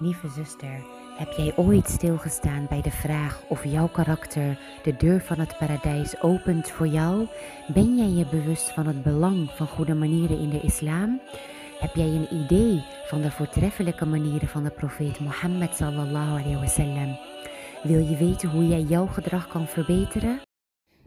Lieve zuster, heb jij ooit stilgestaan bij de vraag of jouw karakter de deur van het paradijs opent voor jou? Ben jij je bewust van het belang van goede manieren in de islam? Heb jij een idee van de voortreffelijke manieren van de profeet Mohammed sallallahu alayhi wasallam? Wil je weten hoe jij jouw gedrag kan verbeteren?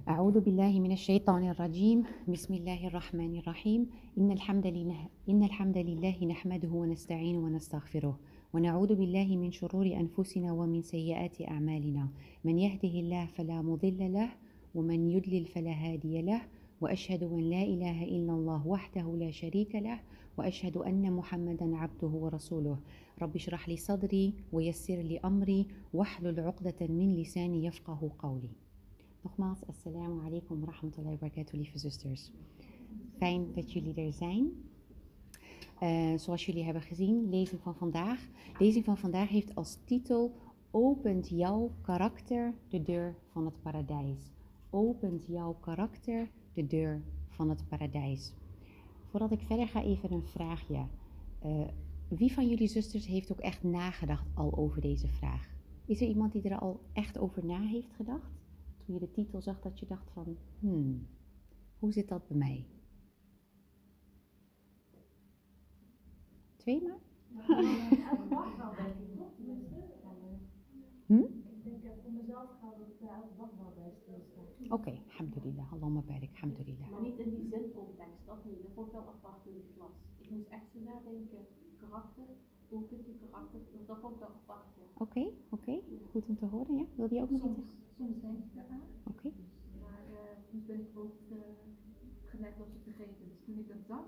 أعوذ بالله من الشيطان الرجيم بسم الله الرحمن الرحيم إن الحمد لله إن الحمد لله نحمده ونستعينه ونستغفره ونعوذ بالله من شرور أنفسنا ومن سيئات أعمالنا من يهده الله فلا مضل له ومن يضلل فلا هادي له وأشهد أن لا إله إلا الله وحده لا شريك له وأشهد أن محمدا عبده ورسوله رب اشرح لي صدري ويسر لي أمري واحلل عقدة من لساني يفقه قولي Nogmaals, assalamu alaikum rahmatullahi wa barakatuh, lieve zusters. Fijn dat jullie er zijn. Uh, zoals jullie hebben gezien, lezing van vandaag. Lezing van vandaag heeft als titel Opent jouw karakter de deur van het paradijs. Opent jouw karakter de deur van het paradijs. Voordat ik verder ga, even een vraagje. Uh, wie van jullie zusters heeft ook echt nagedacht al over deze vraag? Is er iemand die er al echt over na heeft gedacht? toen je de titel zag, dat je dacht van, hmm, hoe zit dat bij mij? Twee maar? elke dag wel, denk ik, toch? Hm? Ik denk dat voor mezelf gaat dat ik daar elke dag wel bij stilstaan. Oké, okay, alhamdulillah, Allahumma barik, alhamdulillah. Maar niet in die zincontext, dat niet. Dat vond ik wel apart in die klas. Ik moest echt zo nadenken, karakter, hoe kun je karakter, dat vond ik wel apart. Oké, oké, okay. goed om te horen, ja. Wil je ook nog iets zeggen? soms denk ik eraan. Oké. Okay. Maar uh, soms ben ik ook uh, geneigd om te vergeten. Dus toen ik dat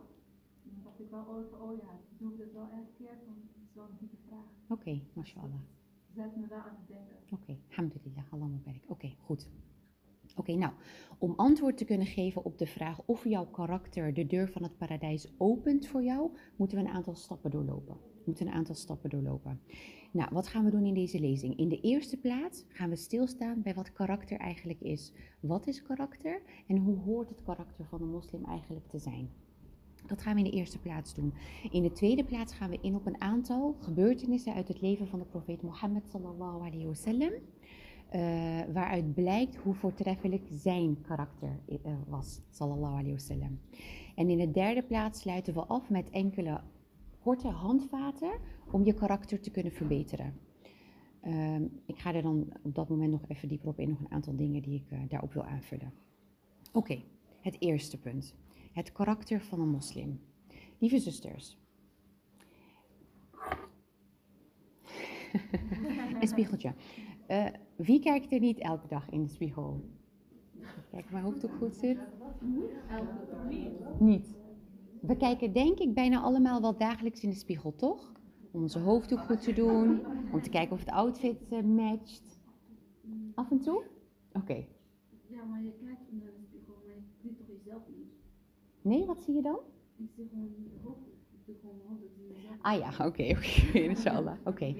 dacht ik wel over, oh ja, doe ik dat wel elke keer? Want dat is wel een goede vraag. Oké, okay, mashallah. Zet me wel aan het denken. Oké, okay, alhamdulillah, Allah barik. Oké, okay, goed. Oké, nou, om antwoord te kunnen geven op de vraag of jouw karakter de deur van het paradijs opent voor jou, moeten we een aantal stappen doorlopen. We moeten een aantal stappen doorlopen. Nou, wat gaan we doen in deze lezing? In de eerste plaats gaan we stilstaan bij wat karakter eigenlijk is. Wat is karakter en hoe hoort het karakter van een moslim eigenlijk te zijn? Dat gaan we in de eerste plaats doen. In de tweede plaats gaan we in op een aantal gebeurtenissen uit het leven van de profeet Mohammed sallallahu alayhi wasallam. Uh, waaruit blijkt hoe voortreffelijk zijn karakter uh, was, sallallahu. En in de derde plaats sluiten we af met enkele korte handvaten om je karakter te kunnen verbeteren. Uh, ik ga er dan op dat moment nog even dieper op in, nog een aantal dingen die ik uh, daarop wil aanvullen. Oké, het eerste punt. Het karakter van een moslim. Lieve zusters. een spiegeltje. Uh, wie kijkt er niet elke dag in de spiegel? Kijk mijn hoofddoek goed zit. Niet. We kijken denk ik bijna allemaal wel dagelijks in de spiegel, toch? Om onze hoofddoek goed te doen, om te kijken of het outfit uh, matcht. Af en toe? Oké. Ja, maar je kijkt de spiegel, maar je ziet toch jezelf niet? Nee, wat zie je dan? Ik zie gewoon hoofddoek. Ah ja, oké, okay, oké, okay. inshallah. Oké. Okay.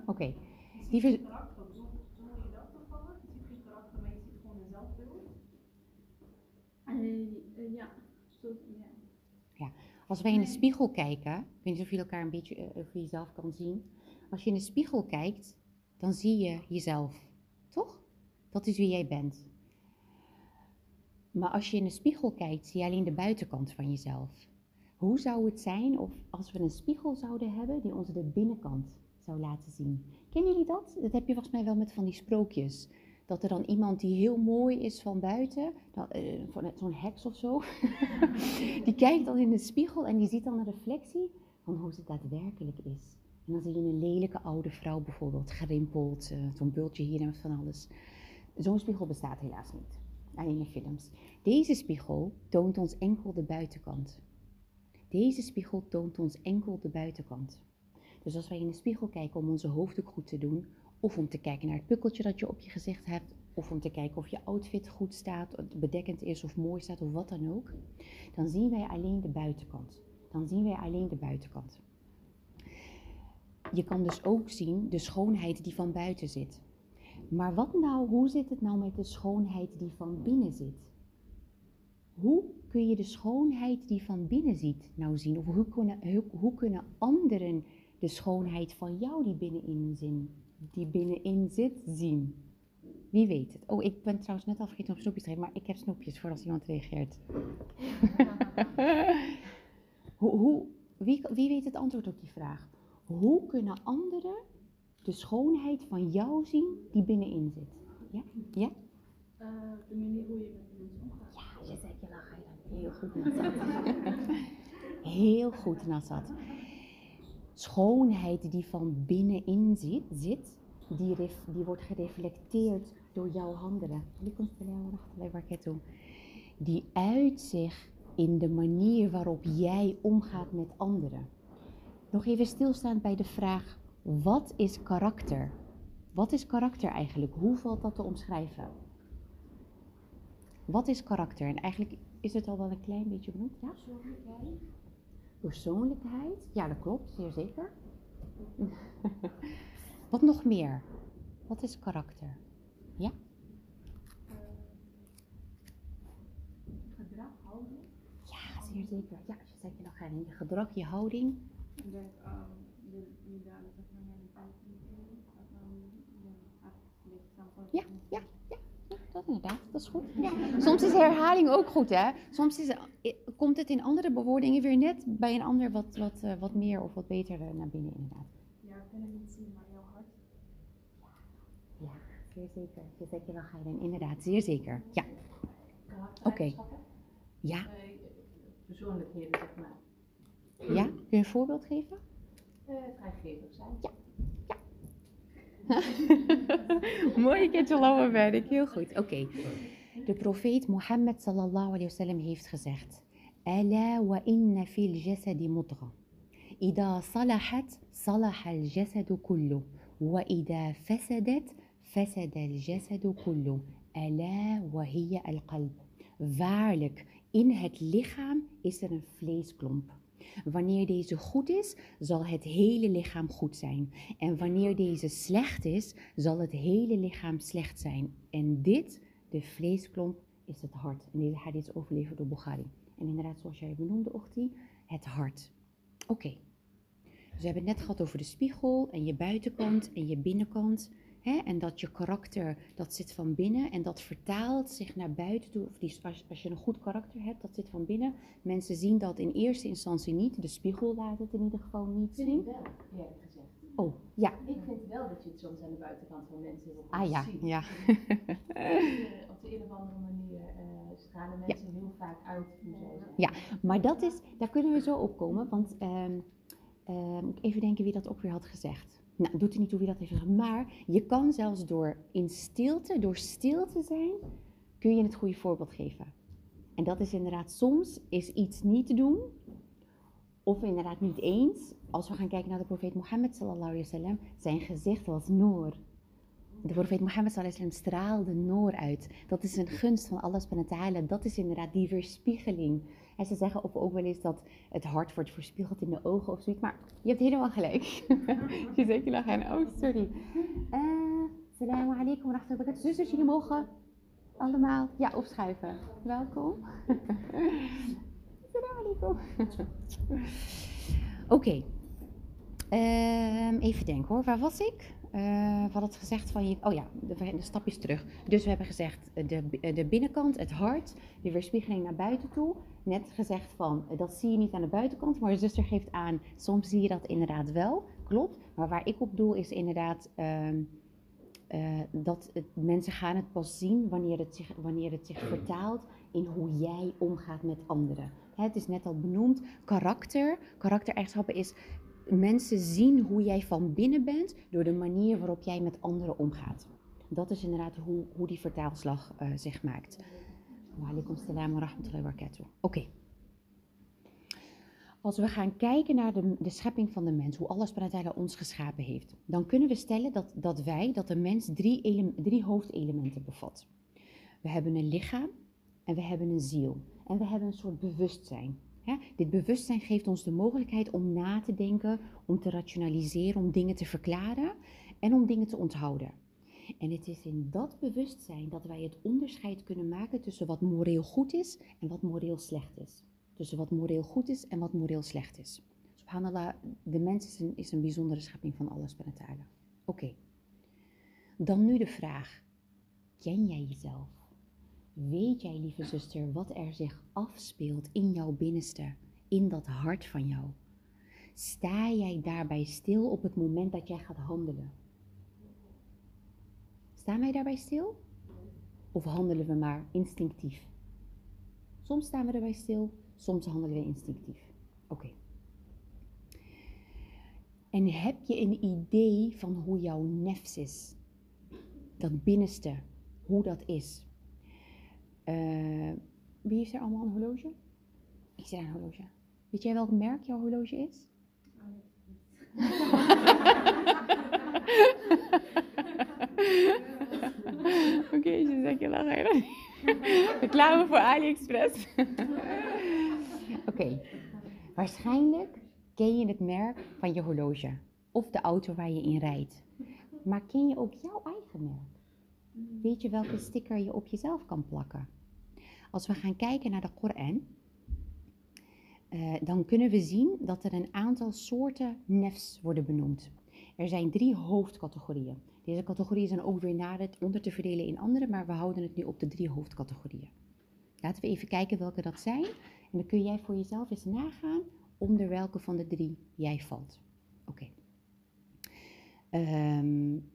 Oké. Okay. Lieve... Uh, ja, zo, ja. ja. Als wij in de spiegel kijken, ik weet niet of je elkaar een beetje uh, of je jezelf kan zien. Als je in de spiegel kijkt, dan zie je jezelf, toch? Dat is wie jij bent. Maar als je in de spiegel kijkt, zie je alleen de buitenkant van jezelf. Hoe zou het zijn of als we een spiegel zouden hebben die ons de binnenkant zou laten zien? Kennen jullie dat? Dat heb je volgens mij wel met van die sprookjes dat er dan iemand die heel mooi is van buiten, uh, zo'n heks of zo, die kijkt dan in de spiegel en die ziet dan een reflectie van hoe het daadwerkelijk is. En dan zie je een lelijke oude vrouw bijvoorbeeld, gerimpeld, uh, zo'n bultje hier en van alles. Zo'n spiegel bestaat helaas niet, alleen films. Deze spiegel toont ons enkel de buitenkant. Deze spiegel toont ons enkel de buitenkant. Dus als wij in de spiegel kijken om onze hoofddoek goed te doen, of om te kijken naar het pukkeltje dat je op je gezicht hebt. Of om te kijken of je outfit goed staat, bedekkend is of mooi staat of wat dan ook. Dan zien wij alleen de buitenkant. Dan zien wij alleen de buitenkant. Je kan dus ook zien de schoonheid die van buiten zit. Maar wat nou, hoe zit het nou met de schoonheid die van binnen zit? Hoe kun je de schoonheid die van binnen ziet nou zien? Of hoe kunnen, hoe, hoe kunnen anderen de schoonheid van jou die binnenin, die binnenin zit zien? Wie weet het? Oh, ik ben trouwens net al vergeten om snoepjes te geven, maar ik heb snoepjes voor als iemand reageert. hoe, hoe, wie, wie weet het antwoord op die vraag? Hoe kunnen anderen de schoonheid van jou zien die binnenin zit? Ja? Ja? Uh, de manier hoe je met mensen omgaat. Ja, je zegt je lachen. Heel goed, Nassat. Heel goed, Nassat. Schoonheid die van binnenin zit, zit die, ref, die wordt gereflecteerd door jouw handelen. Die uit zich in de manier waarop jij omgaat met anderen. Nog even stilstaan bij de vraag: wat is karakter? Wat is karakter eigenlijk? Hoe valt dat te omschrijven? Wat is karakter? En eigenlijk is het al wel een klein beetje benoemd. Ja? Persoonlijkheid. Persoonlijkheid, ja dat klopt, zeer zeker. Wat nog meer? Wat is karakter? Ja? Uh, gedrag, houding. Ja, zeer zeker. Ja, je zegt je nog je gedrag, je houding. Denk, um, de, de, ja, ja, ja, dat inderdaad, dat is goed. Ja. Soms is herhaling ook goed, hè? Soms is, komt het in andere bewoordingen weer net bij een ander wat, wat, uh, wat meer of wat beter uh, naar binnen, inderdaad. Ja, ik kan het niet zien, maar jouw hart. Ja, zeer zeker. Je zegt je wel gaan, inderdaad, zeer zeker. Ja. Oké. Okay. Ja. Persoonlijkheden, zeg maar. Ja, kun je een voorbeeld geven? Vrijgevig zijn. Ja. Mooi keertje lauwe werk, heel goed. Oké. De profeet Mohammed sallallahu alayhi wasallam heeft gezegd: Ala wa inna fil jasadi mudra. Ida salahat, salaha al jasadu kullu. Wa ida fasadat, fasada al jasadu kullu. Ala wa hiya al qalb. Waarlijk, in het lichaam is er een vleesklomp. Wanneer deze goed is, zal het hele lichaam goed zijn. En wanneer deze slecht is, zal het hele lichaam slecht zijn. En dit, de vleesklomp, is het hart. En deze hadith is overleverd door Bukhari. En inderdaad, zoals jij benoemde, Ochti, het hart. Oké. Dus we hebben het net gehad over de spiegel en je buitenkant en je binnenkant. Hè? En dat je karakter, dat zit van binnen en dat vertaalt zich naar buiten toe. Of die, als, als je een goed karakter hebt, dat zit van binnen. Mensen zien dat in eerste instantie niet. De spiegel laat het in ieder geval niet zien. Ik wel, gezegd. Oh, ja. Ik vind wel dat je het soms aan de buitenkant van mensen heel goed ah, ja, ziet. ja. Op de een of andere manier uh, stralen mensen ja. heel vaak uit. Ja, maar dat is, daar kunnen we zo op komen. Want um, um, even denken wie dat ook weer had gezegd. Nou, doet er niet toe wie dat heeft. Maar je kan zelfs door in stilte, door stil te zijn, kun je het goede voorbeeld geven. En dat is inderdaad, soms is iets niet te doen, of inderdaad niet eens. Als we gaan kijken naar de profeet Mohammed sallallahu alaihi wasallam, zijn gezicht was noor. De profeet Mohammed sallallahu alaihi wasallam straalde noor uit. Dat is een gunst van Allah subhanahu wa ta'ala. Dat is inderdaad die weerspiegeling. Ze zeggen of ook wel eens dat het hart wordt verspiegeld in de ogen of zoiets. Maar je hebt helemaal gelijk. je zegt je aan. Oh, sorry. Uh, Assalamu alaikum wa rahmatullahi Zusters, jullie mogen allemaal ja, opschuiven. Welkom. Oké. Um, even denken hoor. Waar was ik? Uh, we hadden het gezegd van je. Oh ja, de, de stapjes terug. Dus we hebben gezegd de, de binnenkant, het hart, de weerspiegeling naar buiten toe. Net gezegd van dat zie je niet aan de buitenkant, maar je zuster geeft aan, soms zie je dat inderdaad wel. Klopt. Maar waar ik op doel is inderdaad. Uh, dat mensen gaan het pas zien wanneer het, zich, wanneer het zich vertaalt in hoe jij omgaat met anderen. Het is net al benoemd, karakter. Karaktereigenschappen is mensen zien hoe jij van binnen bent door de manier waarop jij met anderen omgaat. Dat is inderdaad hoe, hoe die vertaalslag uh, zich maakt. Wa alaikum salam wa rahmatullahi wa. Oké. Als we gaan kijken naar de, de schepping van de mens, hoe alles uiteindelijk ons geschapen heeft, dan kunnen we stellen dat, dat wij, dat de mens drie, drie hoofdelementen bevat. We hebben een lichaam en we hebben een ziel en we hebben een soort bewustzijn. Ja, dit bewustzijn geeft ons de mogelijkheid om na te denken, om te rationaliseren, om dingen te verklaren en om dingen te onthouden. En het is in dat bewustzijn dat wij het onderscheid kunnen maken tussen wat moreel goed is en wat moreel slecht is. Tussen wat moreel goed is en wat moreel slecht is. Subhanallah, de mens is een, bijzondere schepping van Allah subhanahu. Oké. Dan nu de vraag. Ken jij jezelf? Weet jij, lieve zuster, wat er zich afspeelt in jouw binnenste, in dat hart van jou? Sta jij daarbij stil op het moment dat jij gaat handelen? Staan wij daarbij stil? Of handelen we maar instinctief? Soms staan we erbij stil, soms handelen we instinctief. Oké. En heb je een idee van hoe jouw nefs is? Dat binnenste, hoe dat is? Uh, wie heeft er allemaal een horloge? Ik zie daar een horloge. Weet jij welk merk jouw horloge is? Oké, okay, je zegt je lachen. Reclame voor AliExpress. Oké, okay. waarschijnlijk ken je het merk van je horloge of de auto waar je in rijdt. Maar ken je ook jouw eigen merk? Weet je welke sticker je op jezelf kan plakken? Als we gaan kijken naar de Koran, uh, dan kunnen we zien dat er een aantal soorten nefs worden benoemd. Er zijn drie hoofdcategorieën. Deze categorieën zijn ook weer nader onder te verdelen in andere, maar we houden het nu op de drie hoofdcategorieën. Laten we even kijken welke dat zijn. En dan kun jij voor jezelf eens nagaan onder welke van de drie jij valt. Oké. Okay. Um,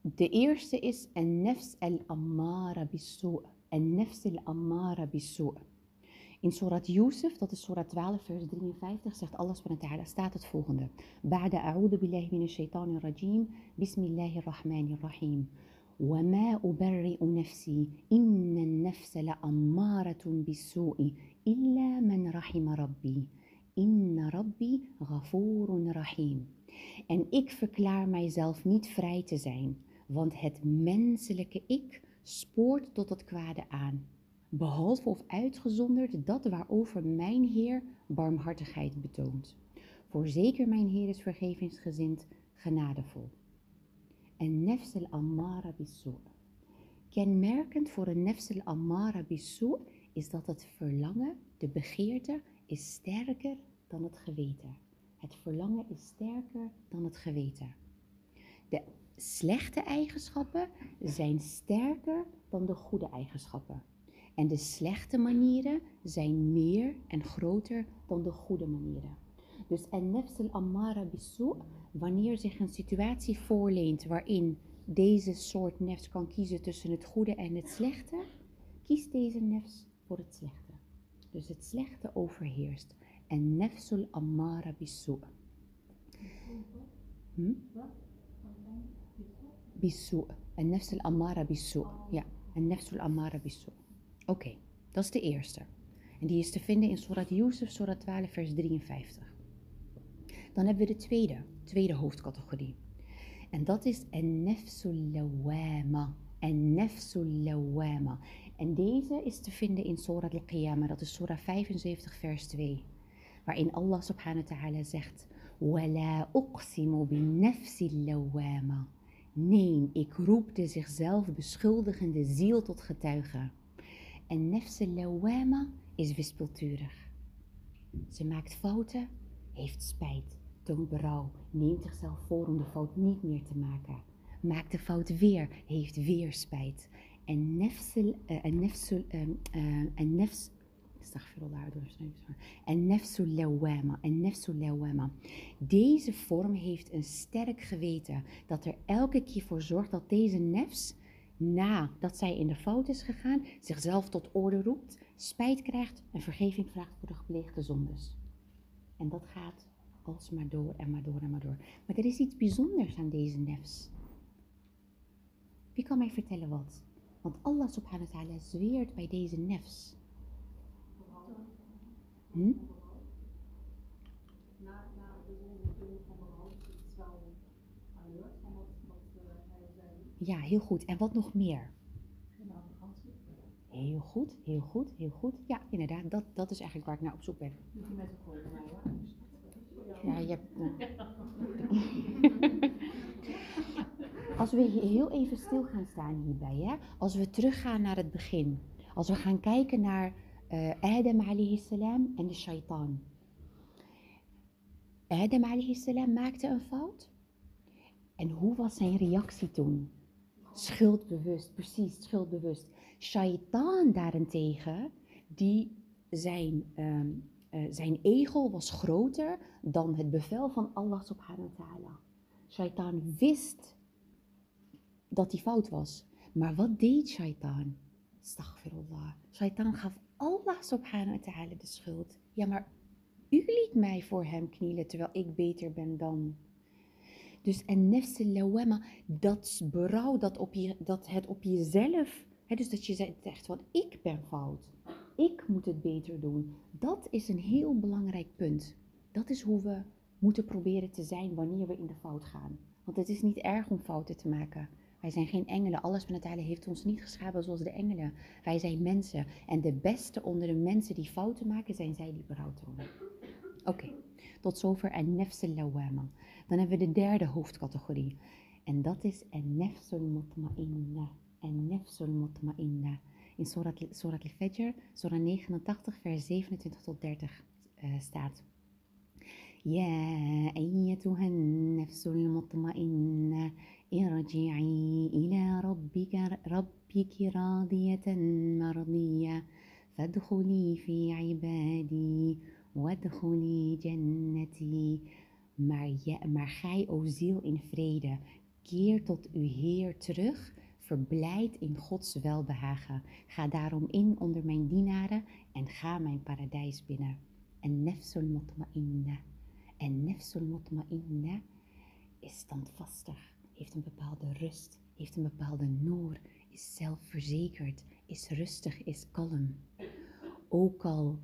de eerste is en nefs al-ammara bisu'. En nefs al-ammara bisu'. In Surat Yusuf, dat is Surat 12, vers 53, zegt Allah subhanahu wa ta'ala, staat het volgende. Ba'da a'udhu billahi minash shaitanir rajim, bismillahir rahmanir rahim. وما أبرئ نفسي إن النفس لأمارة بالسوء إلا من رحم ربي إن ربي غفور رحيم En ik verklaar mijzelf niet vrij te zijn, want het menselijke ik spoort tot het kwade aan behalve of uitgezonderd dat waarover mijn Heer barmhartigheid betoont. Voorzeker mijn Heer is vergevingsgezind, genadevol. En nefsel ammara bisu. Kenmerkend voor een nefsel ammara bisu is dat het verlangen, de begeerte, is sterker dan het geweten. Het verlangen is sterker dan het geweten. De slechte eigenschappen zijn sterker dan de goede eigenschappen. En de slechte manieren zijn meer en groter dan de goede manieren. Dus en nefs al-ammara bisu, wanneer zich een situatie voorleent waarin deze soort nefs kan kiezen tussen het goede en het slechte, kiest deze nefs voor het slechte. Dus het slechte overheerst. En nefsul ammara bisu. Hm? En nefsul ammara bisu. Ja, nefsul ammara bisu. Oké, dat is de eerste. En die is te vinden in Surat Yusuf, Surat 12, vers 53. Dan hebben we de tweede, tweede hoofdcategorie. En dat is en nefsul lawama. En. En deze is te vinden in Surat al-Qiyamah, dat is Surah 75, vers 2. Waarin Allah subhanahu wa ta'ala zegt, uqsimu bin nefsil lawama. Nee, ik roep de zichzelf beschuldigende ziel tot getuige. En nefse lawama is wispelturig. Ze maakt fouten, heeft spijt, toont berouw, neemt zichzelf voor om de fout niet meer te maken. Maakt de fout weer, heeft weer spijt. En nefsel, uh, en nefsul, um, uh, en nefs, en nefsul lawama, en nefsul lawama. Deze vorm heeft een sterk geweten dat er elke keer voor zorgt dat deze nefs nadat zij in de fout is gegaan, zichzelf tot orde roept, spijt krijgt en vergeving vraagt voor de gepleegde zondes. En dat gaat alsmaar door en maar door en maar door. Maar er is iets bijzonders aan deze nefs. Wie kan mij vertellen wat? Want Allah subhanahu wa ta'ala zweert bij deze nefs. Hm? Ja, heel goed. En wat nog meer? Heel goed, heel goed, heel goed. Ja, inderdaad, dat, dat is eigenlijk waar ik naar op zoek ben. Ja, je hebt... als we heel even stil gaan staan hierbij, hè? als we teruggaan naar het begin, als we gaan kijken naar Adam alayhi salam en de shaitaan. Adam alayhi salam maakte een fout. En hoe was zijn reactie toen? Schuldbewust, precies, schuldbewust. Shaitaan daarentegen, die zijn, eh, zijn ego was groter dan het bevel van Allah subhanahu wa ta'ala. Shaitaan wist dat hij fout was. Maar wat deed Shaitaan? Astaghfirullah. Shaitaan gaf Allah subhanahu wa ta'ala de schuld. Ja, maar u liet mij voor hem knielen terwijl ik beter ben dan. Dus en nefs lawama, dat berouw, dat, op je, dat het op jezelf, hè, dus dat je zegt van ik ben fout, ik moet het beter doen. Dat is een heel belangrijk punt. Dat is hoe we moeten proberen te zijn wanneer we in de fout gaan. Want het is niet erg om fouten te maken. Wij zijn geen engelen. Alles van het Heile heeft ons niet geschapen zoals de engelen. Wij zijn mensen. En de beste onder de mensen die fouten maken, zijn zij die berouw tonen. Oké, tot zover en nefsul lawama. Dan hebben we de derde hoofdcategorie. En dat is en nefsul mutma'inna. En nefsul mutma'inna. In Surat, Surat al-Fajr, Surah 89, vers 27 tot 30 eh, staat. يا أيتها النفس المطمئنة ارجعي إلى ربك ربك راضية مرضية فادخلي في عبادي وادخلي جنتي maar, ja, maar gij, o ziel in vrede, keer tot uw Heer terug, verblijd in Gods welbehagen. Ga daarom in onder mijn dienaren en ga mijn paradijs binnen. En nefsul mutma'inna. En nefsul mutma'inna is standvastig, heeft een bepaalde rust, heeft een bepaalde noor, is zelfverzekerd, is rustig, is kalm. Ook al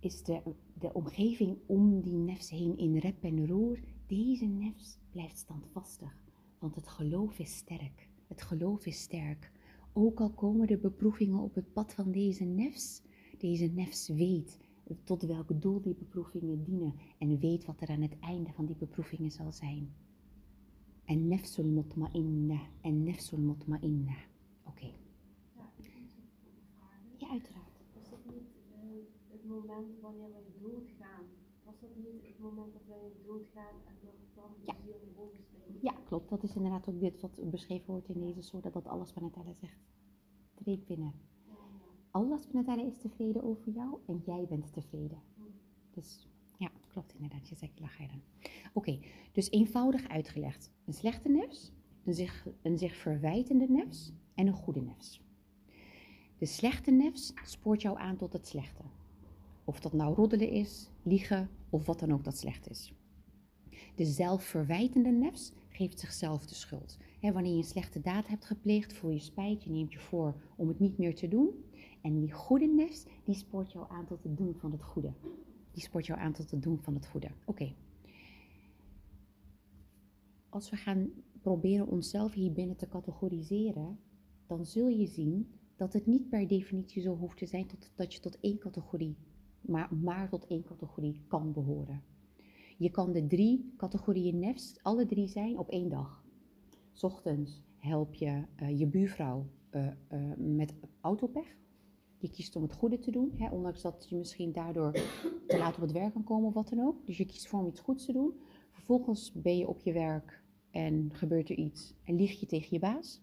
is de, de omgeving om die nefs heen in rep en roer, deze nefs blijft standvastig. Want het geloof is sterk. Het geloof is sterk. Ook al komen de beproevingen op het pad van deze nefs, deze nefs weet tot welk doel die beproevingen dienen en weet wat er aan het einde van die beproevingen zal zijn. Mutma'inna, en nefsul mutma'inna. Oké. Ja, uiteraard. Was het niet eh, het moment wanneer wij doodgaan? Was dat niet het moment dat wij doodgaan en dat dan Ja. naar boven? Ja, klopt. Dat is inderdaad ook dit wat beschreven wordt in deze soort, dat alles van het zegt. Treed binnen. Ja, ja. Allah subhanahu is tevreden over jou en jij bent tevreden. Hm. Dus ja, klopt inderdaad. Je zegt lacheren. Oké, dus eenvoudig uitgelegd. Een slechte nefs, een zich, een zich verwijtende nefs en een goede nefs. De slechte nefs spoort jou aan tot het slechte. Of dat nou roddelen is, liegen of wat dan ook dat slecht is. De zelfverwijtende nefs geeft zichzelf de schuld. Wanneer je een slechte daad hebt gepleegd, voel je spijt, je neemt je voor om het niet meer te doen. En die goede nefs, die spoort jou aan tot het doen van het goede. Die spoort jou aan tot het doen van het goede. Oké. Als we gaan proberen onszelf hier binnen te categoriseren, dan zul je zien dat het niet per definitie zo hoeft te zijn dat je tot één categorie, maar, maar tot één categorie kan behoren. Je kan de drie categorieën nefs, alle drie zijn op één dag. Ochtends help je eh, je buurvrouw eh, eh, met autopech. Je kiest om het goede te doen, hè, ondanks dat je misschien daardoor te laat op het werk kan komen of wat dan ook. Dus je kiest voor om iets goeds te doen. Vervolgens ben je op je werk en gebeurt er iets en lieg je tegen je baas.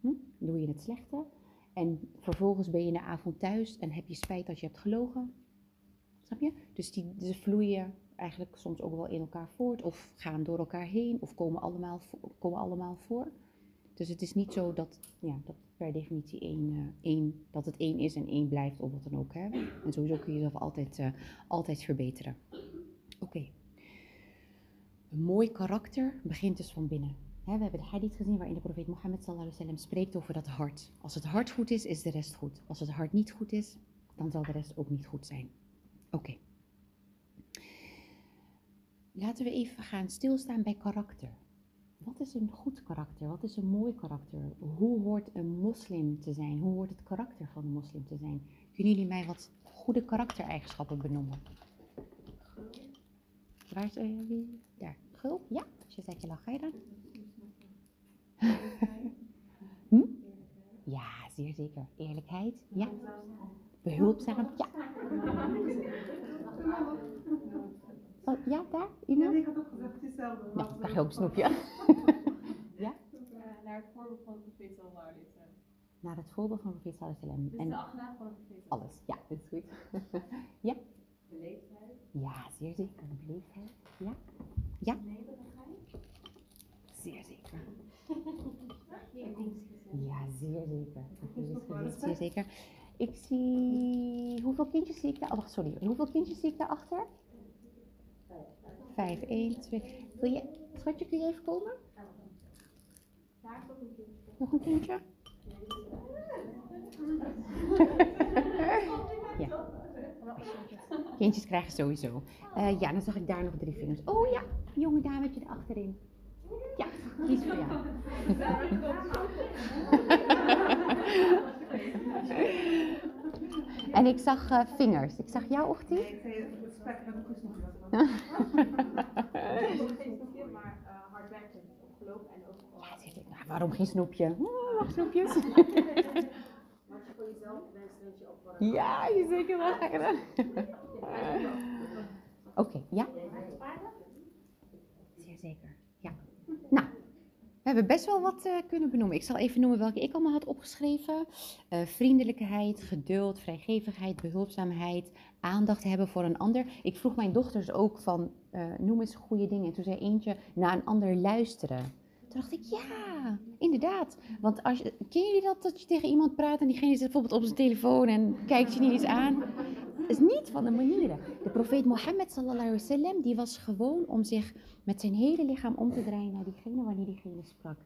Hm? Doe je het slechte. En vervolgens ben je in de avond thuis en heb je spijt dat je hebt gelogen. Snap je? Dus die, ze vloeien eigenlijk soms ook wel in elkaar voort of gaan door elkaar heen of komen allemaal, komen allemaal voor. Dus het is niet zo dat, ja, dat per definitie één, eh, één, dat het één is en één blijft of wat dan ook. Hè? En sowieso kun je jezelf altijd, eh, altijd verbeteren. Oké. Een mooi karakter begint dus van binnen. We hebben de hadith gezien waarin de profeet Mohammed sallallahu alaihi wasallam spreekt over dat hart. Als het hart goed is, is de rest goed. Als het hart niet goed is, dan zal de rest ook niet goed zijn. Oké. Laten we even gaan stilstaan bij karakter. Wat is een goed karakter? Wat is een mooi karakter? Hoe hoort een moslim te zijn? Hoe hoort het karakter van een moslim te zijn? Kunnen jullie mij wat goede karaktereigenschappen benoemen? Waar is eh, wie? Daar. Gul? Ja, als je zegt je lag, ga je dan? Hm? Ja, zeer zeker. Eerlijkheid. Ja. Behulpzaam. Ja. Oh, ja, daar? Iemand? Nou, dan krijg je ook een snoepje. ja? naar het voorbeeld van de profeet sallallahu alaihi wasallam. Naar het voorbeeld van profeet sallallahu alaihi wasallam. Dus de achternaam van profeet alles. Ja, dat is goed. ja? Beleefdheid, Ja, zeer zeker. Beleefdheid. Ja? Ja? nederigheid Zeer zeker. Ja, zeer zeker. Zeer zeker. Ik zie... Hoeveel kindjes zie ik daar? Oh, sorry. Hoeveel kindjes zie ik daarachter? Vijf. Eén, twee. Wil je... Schatje, kun je even komen? Daar komt een kindje. Nog een kindje? ja. Kindjes krijgen sowieso. Eh, ja, dan zag ik daar nog drie vingers. Oh ja, jonge dametje erachterin. Ja, die is voor jou. en ik zag eh, vingers. Ik zag jou, Ochtie. Een kusnoepje. Geen snoepje, maar hard werken geloof en ook Ja, nou, waarom geen snoepje? Oh, wacht, snoepjes. wat je voor jezelf wenst, wens je op wat ja, je zeker wel graag gedaan. Oké, ja? Zeer zeker, ja. Nou, we hebben best wel wat eh, kunnen benoemen. Ik zal even noemen welke ik allemaal had opgeschreven. Eh, vriendelijkheid, geduld, vrijgevigheid, behulpzaamheid, aandacht hebben voor een ander. Ik vroeg mijn dochters ook van, eh, noem eens goede dingen. En toen zei eentje, naar een ander luisteren. Toen dacht ik, ja, inderdaad. Want als je, ken jullie dat, dat je tegen iemand praat en diegene zit bijvoorbeeld op zijn telefoon en kijkt je niet eens aan? Is niet van de manieren. De profeet Mohammed sallallahu alaihi die was gewoon om zich met zijn hele lichaam om te draaien naar diegene wanneer diegene sprak.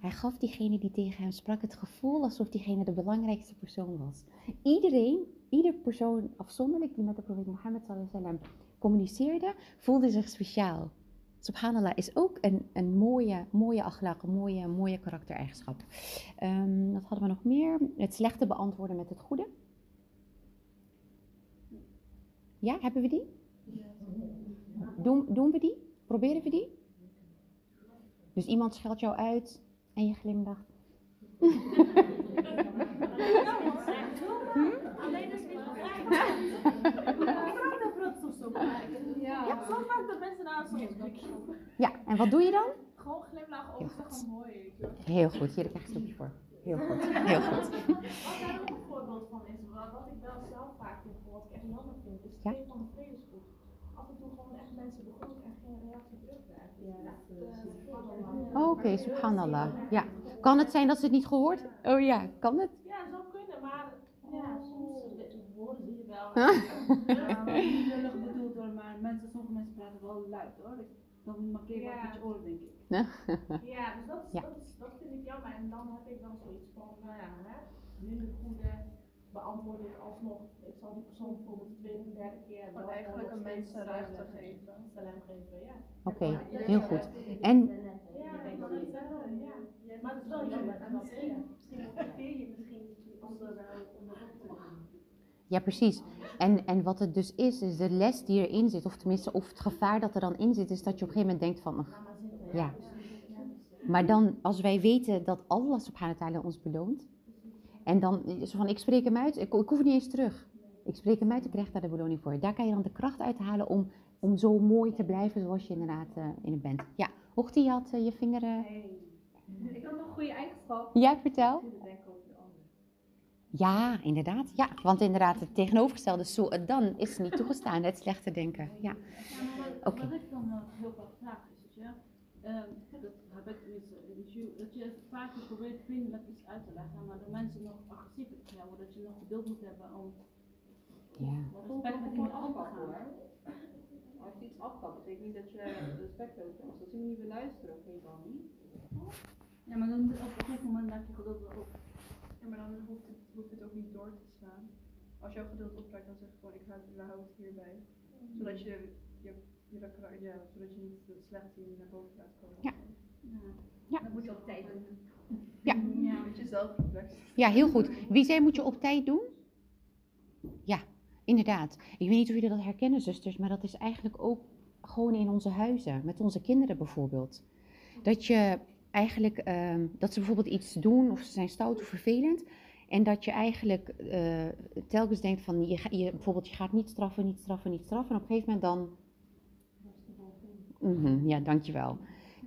Hij gaf diegene die tegen hem sprak het gevoel alsof diegene de belangrijkste persoon was. Iedereen, ieder persoon afzonderlijk die met de profeet Mohammed sallallahu alaihi communiceerde, voelde zich speciaal. Subhanallah is ook een, een mooie, mooie akhlaq, een mooie, mooie karaktereigenschap. Ehm, wat hadden we nog meer? Het slechte beantwoorden met het goede. Ja, hebben we die? Doen, doen we die? Proberen we die? Dus iemand scheldt jou uit en je glimlacht. Alleen is niet Ja, zo vaak dat mensen daar soms Ja, en wat doe je dan? Gewoon glimlachen, oh, Heel dat is gewoon mooi. Heel goed, hier krijg je een stukje voor. Heel goed, heel goed. Wat daar ook een voorbeeld van is, wat wat ik wel zelf vaak vind, wat ik echt jammer vind, is Ja? twee van de vredesgroep. Af en toe gewoon echt mensen begroet en geen reactie terugkrijgen. Ja, dat Oh, Oké, subhanallah. Ja. Kan het zijn dat ze het niet gehoord? Oh ja, kan het? Ja, zou kunnen, maar ja, soms horen ze je wel. Ja, maar niet lullig bedoeld hoor, maar mensen, sommige mensen praten wel luid hoor. Ik- Dan markeer je Ja. wat met je oren, denk ik. Ja, dus dat, Ja. dat, vind ik jammer. En dan heb ik dan zoiets van, nou ja, hè, minder goede beantwoord ik alsnog. Ik zal die persoon bijvoorbeeld de tweede, derde keer Gewoon wel eigenlijk een mensen ruimte salam- geven. Salam geven, ja. Oké, heel goed. En Ja, ik denk dat het wel, ja. Maar het is wel jammer. En misschien, misschien motiveer je misschien die ander wel om dat op te doen. Ja, precies. En, en wat het dus is, is de les die erin zit, of tenminste, of het gevaar dat er dan in zit, is dat je op een gegeven moment denkt van, ach, Ga maar zitten. ja. Maar dan, als wij weten dat Allah subhanahu wa ta'ala ons beloont, en dan, zo van, ik spreek hem uit, ik, ik hoef niet eens terug. Ik spreek hem uit, ik krijg daar de beloning voor. Daar kan je dan de kracht uithalen om, om zo mooi te blijven zoals je inderdaad eh, in het bent. Ja, Hochtie, je had eh, je vinger... eh, Ik had nog een goede eigenschap. Ja, vertel. Goede denken over de ander. Ja, inderdaad. Ja, want inderdaad, het tegenovergestelde zo dan is niet toegestaan, het slechte denken. Ja. Oké. Wat ik dan nog heel vaak vraag is, je, ehm, dat heb ik tenminste dat je vaak probeert vriendelijk iets uit te leggen, maar de mensen nog agressiever te dat je nog geduld moet hebben om Ja. respect met iemand om te gaan. Als je iets afpakt, betekent niet dat je respect hebt. Als ze niet willen luisteren, oké dan niet. Ja, maar dan op een gegeven moment leg je geduld weer op. Ja, maar dan hoeft het, hoeft het ook niet door te slaan. Als jouw geduld opraakt, dan zeg je gewoon, ik hou, het hierbij. Zodat je, je, je, je ja, zodat je niet het slechte in naar boven laat komen. Ja. Ja. Dat moet je op tijd doen. Ja. ja. Met je zelfreflectie. ja, heel goed. Wie zei moet je op tijd doen? Ja, inderdaad. Ik weet niet of jullie dat herkennen, zusters, maar dat is eigenlijk ook gewoon in onze huizen, met onze kinderen bijvoorbeeld. Dat je eigenlijk ehm, dat ze bijvoorbeeld iets doen of ze zijn stout of vervelend. En dat je eigenlijk eh, telkens denkt van, je, je, bijvoorbeeld je gaat niet straffen, niet straffen, niet straffen. En op een gegeven moment dan, Mhm, ja dankjewel.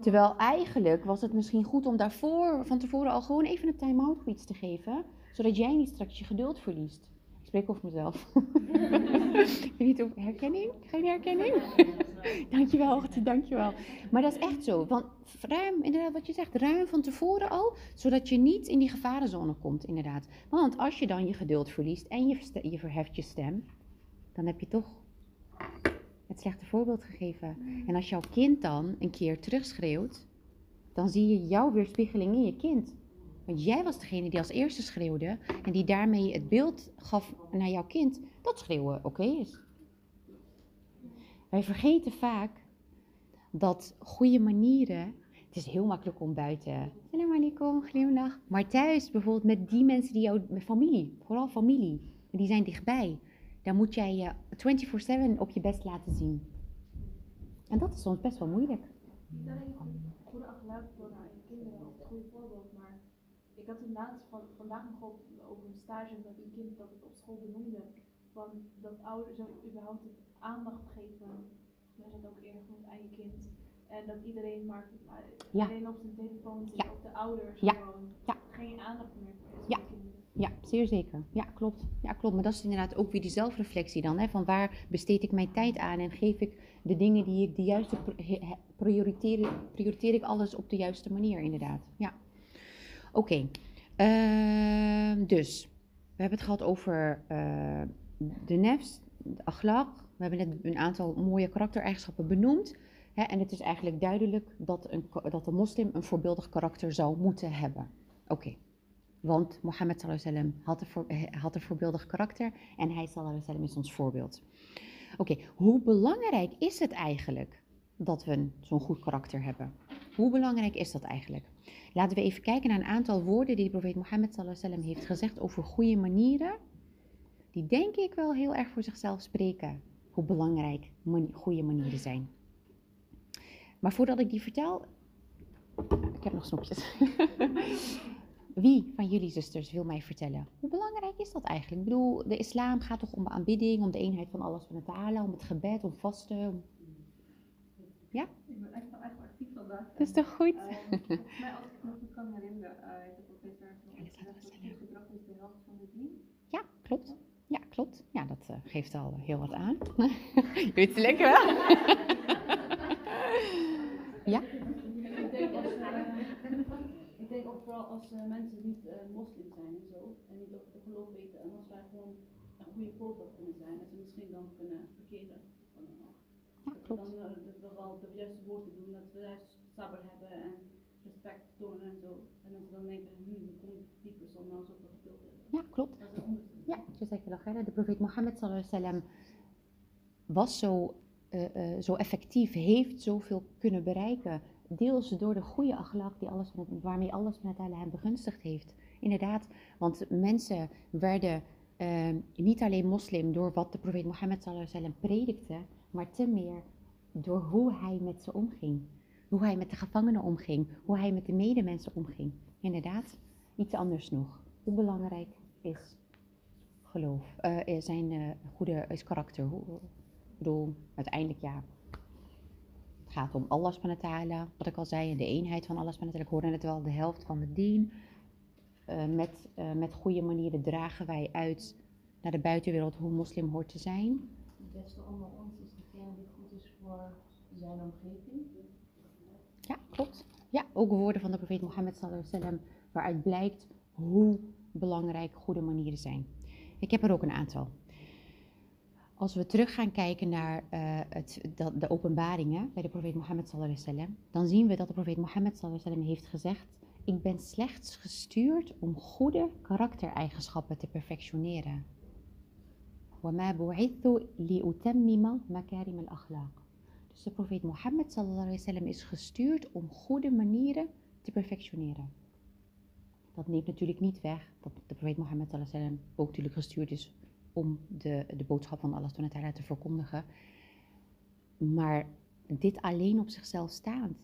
Terwijl eigenlijk was het misschien goed om daarvoor, van tevoren al gewoon even een time-out of iets te geven. Zodat jij niet straks je geduld verliest. Spreek over mezelf. ik weet niet of herkenning? Geen herkenning? dankjewel, Ochtend, dankjewel. Maar dat is echt zo. Want ruim, inderdaad wat je zegt, ruim van tevoren al. Zodat je niet in die gevarenzone komt, inderdaad. Want als je dan je geduld verliest en je, je verheft je stem. Dan heb je toch het slechte voorbeeld gegeven. En als jouw kind dan een keer terugschreeuwt, dan zie je jouw weerspiegeling in je kind. Want jij was degene die als eerste schreeuwde en die daarmee het beeld gaf naar jouw kind dat schreeuwen oké is. Wij vergeten vaak dat goede manieren. Het is heel makkelijk om buiten. Salam alaikum, glimlach. Maar thuis, bijvoorbeeld met die mensen die jou, met familie, vooral familie, die zijn dichtbij. Daar moet jij je 24/7 op je best laten zien. En dat is soms best wel moeilijk. Niet alleen goed- goede akhlaaq door naar je kinderen of het goede voorbeeld, maar ik had het laatst van, vandaag nog op, over een stage met een kind dat het op school benoemde. Van dat ouders überhaupt het aandacht geven, jij het ook eerder genoemd, aan je kind. En dat iedereen maar, Ja. alleen op zijn telefoon zit, Ja. of de ouders Ja. gewoon Ja. geen aandacht meer voor Ja. Ja, zeer zeker. Ja, klopt. Ja, klopt. Maar dat is inderdaad ook weer die zelfreflectie dan. Hè? Van waar besteed ik mijn tijd aan en geef ik de dingen die ik de juiste prioriteer, prioriteer ik alles op de juiste manier, inderdaad. Ja. Oké. Ehm, dus, we hebben het gehad over eh, de nefs, de akhlaq. We hebben net een aantal mooie karaktereigenschappen benoemd. Hè? En het is eigenlijk duidelijk dat een, dat een moslim een voorbeeldig karakter zou moeten hebben. Oké. Want Mohammed had een, eh, had een voorbeeldig karakter en hij wasallam is ons voorbeeld. Oké, hoe belangrijk is het eigenlijk dat we zo'n goed karakter hebben? Hoe belangrijk is dat eigenlijk? Laten we even kijken naar een aantal woorden die de profeet Mohammed wasallam heeft gezegd over goede manieren. Die denk ik wel heel erg voor zichzelf spreken. Hoe belangrijk goede manieren zijn. Maar voordat ik die vertel, ik heb nog snoepjes. Wie van jullie zusters wil mij vertellen? Hoe belangrijk is dat eigenlijk? Ik bedoel, de islam gaat toch om de aanbidding, om de eenheid van alles van het om het gebed, om vasten. om- Ik echt, echt wel actief vandaag. Dat is toch goed? Eh, volgens mij, als ik me goed kan herinneren, eh, heeft de professor gezegd dat gedrag is de helft van de dien. Ja, klopt. Ja, klopt. Ja, dat eh, geeft al heel wat aan. Je weet het lekker wel. ja? Ik denk, als, eh, ik denk ook vooral als eh, mensen niet eh, moslim zijn en zo, en niet over de geloof weten, en als wij gewoon een goede voorbeeld kunnen zijn, en ze misschien dan kunnen verkeren. van, eh, Ja, dat klopt. dan eh, dat we wel de juiste woorden doen, dat we juist sabber hebben en respect tonen en zo. En ze dan denken, hm, hoe komt die persoon nou zoveel geduld hebben? Ja, klopt. Dat is een onderzoek. Ja, jazakallah. De profeet Mohammed wasallam was zo, eh, eh, zo effectief, heeft zoveel kunnen bereiken. Deels door de goede akhlaq die alles waarmee alles met Allah hem begunstigd heeft. Inderdaad, want mensen werden eh, niet alleen moslim door wat de profeet Mohammed wasallam predikte, maar te meer door hoe hij met ze omging. Hoe hij met de gevangenen omging, hoe hij met de medemensen omging. Inderdaad, iets anders nog. Hoe belangrijk is geloof, eh, zijn eh, goede is karakter. Ik bedoel, uiteindelijk ja. Het gaat om Allah subhanahu wat ik al zei, en de eenheid van Allah subhanahu. Ik hoorde het wel, de helft van de dien. Met, met goede manieren dragen wij uit naar de buitenwereld hoe moslim hoort te zijn. De beste onder ons is degene die goed is voor zijn omgeving. Ja, klopt. Ja, ook woorden van de profeet Mohammed sallallahu alaihi wasallam, waaruit blijkt hoe belangrijk goede manieren zijn. Ik heb er ook een aantal. Als we terug gaan kijken naar eh, het, dat, de openbaringen bij de profeet Mohammed sallallahu alaihi wasallam, dan zien we dat de profeet Mohammed sallallahu alaihi wasallam heeft gezegd: Ik ben slechts gestuurd om goede karaktereigenschappen te perfectioneren. وَمَا بُعِثُّ لِأُتَمِّمَ مَكَارِمَ الْأَخْلَاقِ dus de profeet Mohammed is gestuurd om goede manieren te perfectioneren. Dat neemt natuurlijk niet weg dat de profeet Mohammed ook natuurlijk gestuurd is om de, de boodschap van Allah te verkondigen. Maar dit alleen op zichzelf staand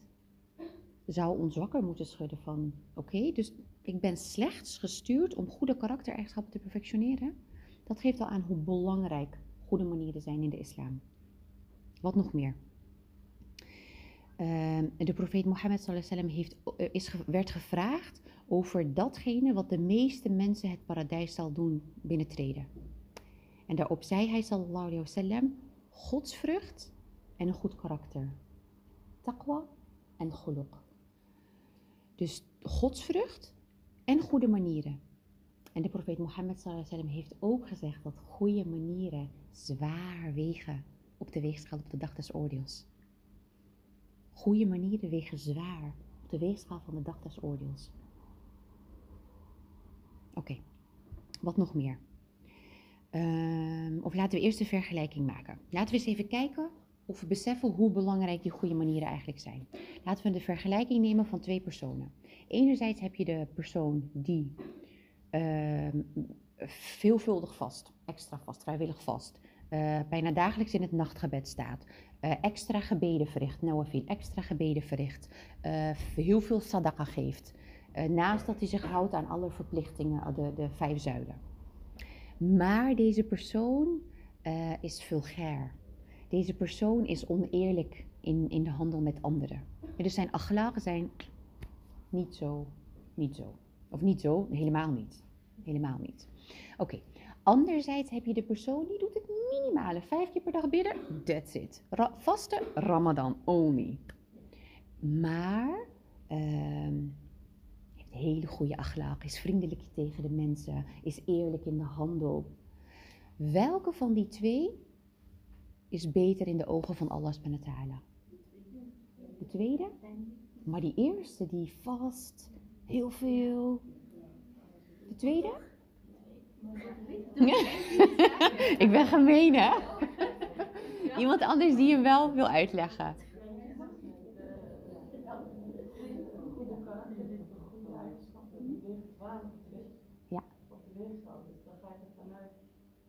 zou ons wakker moeten schudden van, oké, dus ik ben slechts gestuurd om goede karaktereigenschappen te perfectioneren. Dat geeft al aan hoe belangrijk goede manieren zijn in de islam. Wat nog meer? Ehm, de profeet Mohammed wasallam heeft, eh, is, werd gevraagd over datgene wat de meeste mensen het paradijs zal doen binnentreden. En daarop zei hij sallallahu alaihi wasallam, godsvrucht en een goed karakter. Taqwa en khuluq. Dus godsvrucht en goede manieren. En de profeet Mohammed wasallam heeft ook gezegd dat goede manieren zwaar wegen op de weegschaal op de dag des oordeels. Goede manieren wegen zwaar op de weegschaal van de dag des oordeels. Oké, wat nog meer? Ehm, of laten we eerst een vergelijking maken. Laten we eens even kijken of we beseffen hoe belangrijk die goede manieren eigenlijk zijn. Laten we de vergelijking nemen van twee personen. Enerzijds heb je de persoon die ehm, veelvuldig vast, extra vast, vrijwillig vast, eh, bijna dagelijks in het nachtgebed staat, eh, extra gebeden verricht, nawafil, extra gebeden verricht, eh, heel veel sadaqa geeft, eh, naast dat hij zich houdt aan alle verplichtingen, de, de vijf zuilen. Maar deze persoon is vulgair. Deze persoon is oneerlijk in, in de handel met anderen. Dus zijn achlagen zijn niet zo, niet zo. Of niet zo, helemaal niet. Helemaal niet. Oké. Anderzijds heb je de persoon die doet het minimale. Vijf keer per dag bidden, that's it. Ra vasten, ramadan, only. Maar ehm, heeft hele goede achlaag, is vriendelijk tegen de mensen, is eerlijk in de handel. Welke van die twee is beter in de ogen van Allah subhanahu wa? De tweede? Maar die eerste, die vast, heel veel. De tweede? Ik ben gemeen, hè? Iemand anders die hem wel wil uitleggen. Ja.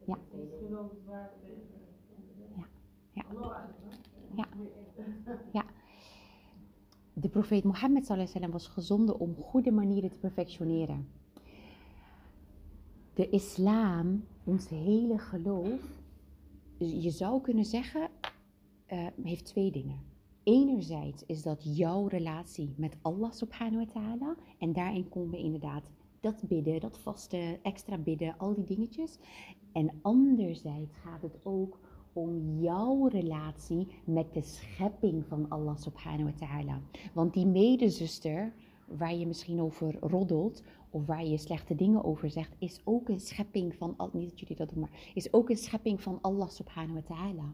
Ja. Ja. Ja. Ja. De profeet Mohammed was gezonden om goede manieren te perfectioneren. De islam, ons hele geloof, je zou kunnen zeggen, eh, heeft twee dingen. Enerzijds is dat jouw relatie met Allah subhanahu wa ta'ala. En daarin komen we inderdaad dat bidden, dat vasten, extra bidden, al die dingetjes. En anderzijds gaat het ook om jouw relatie met de schepping van Allah subhanahu wa ta'ala. Want die medezuster waar je misschien over roddelt of waar je slechte dingen over zegt, is ook een schepping van, niet dat jullie dat doen, maar is ook een schepping van Allah subhanahu wa ta'ala.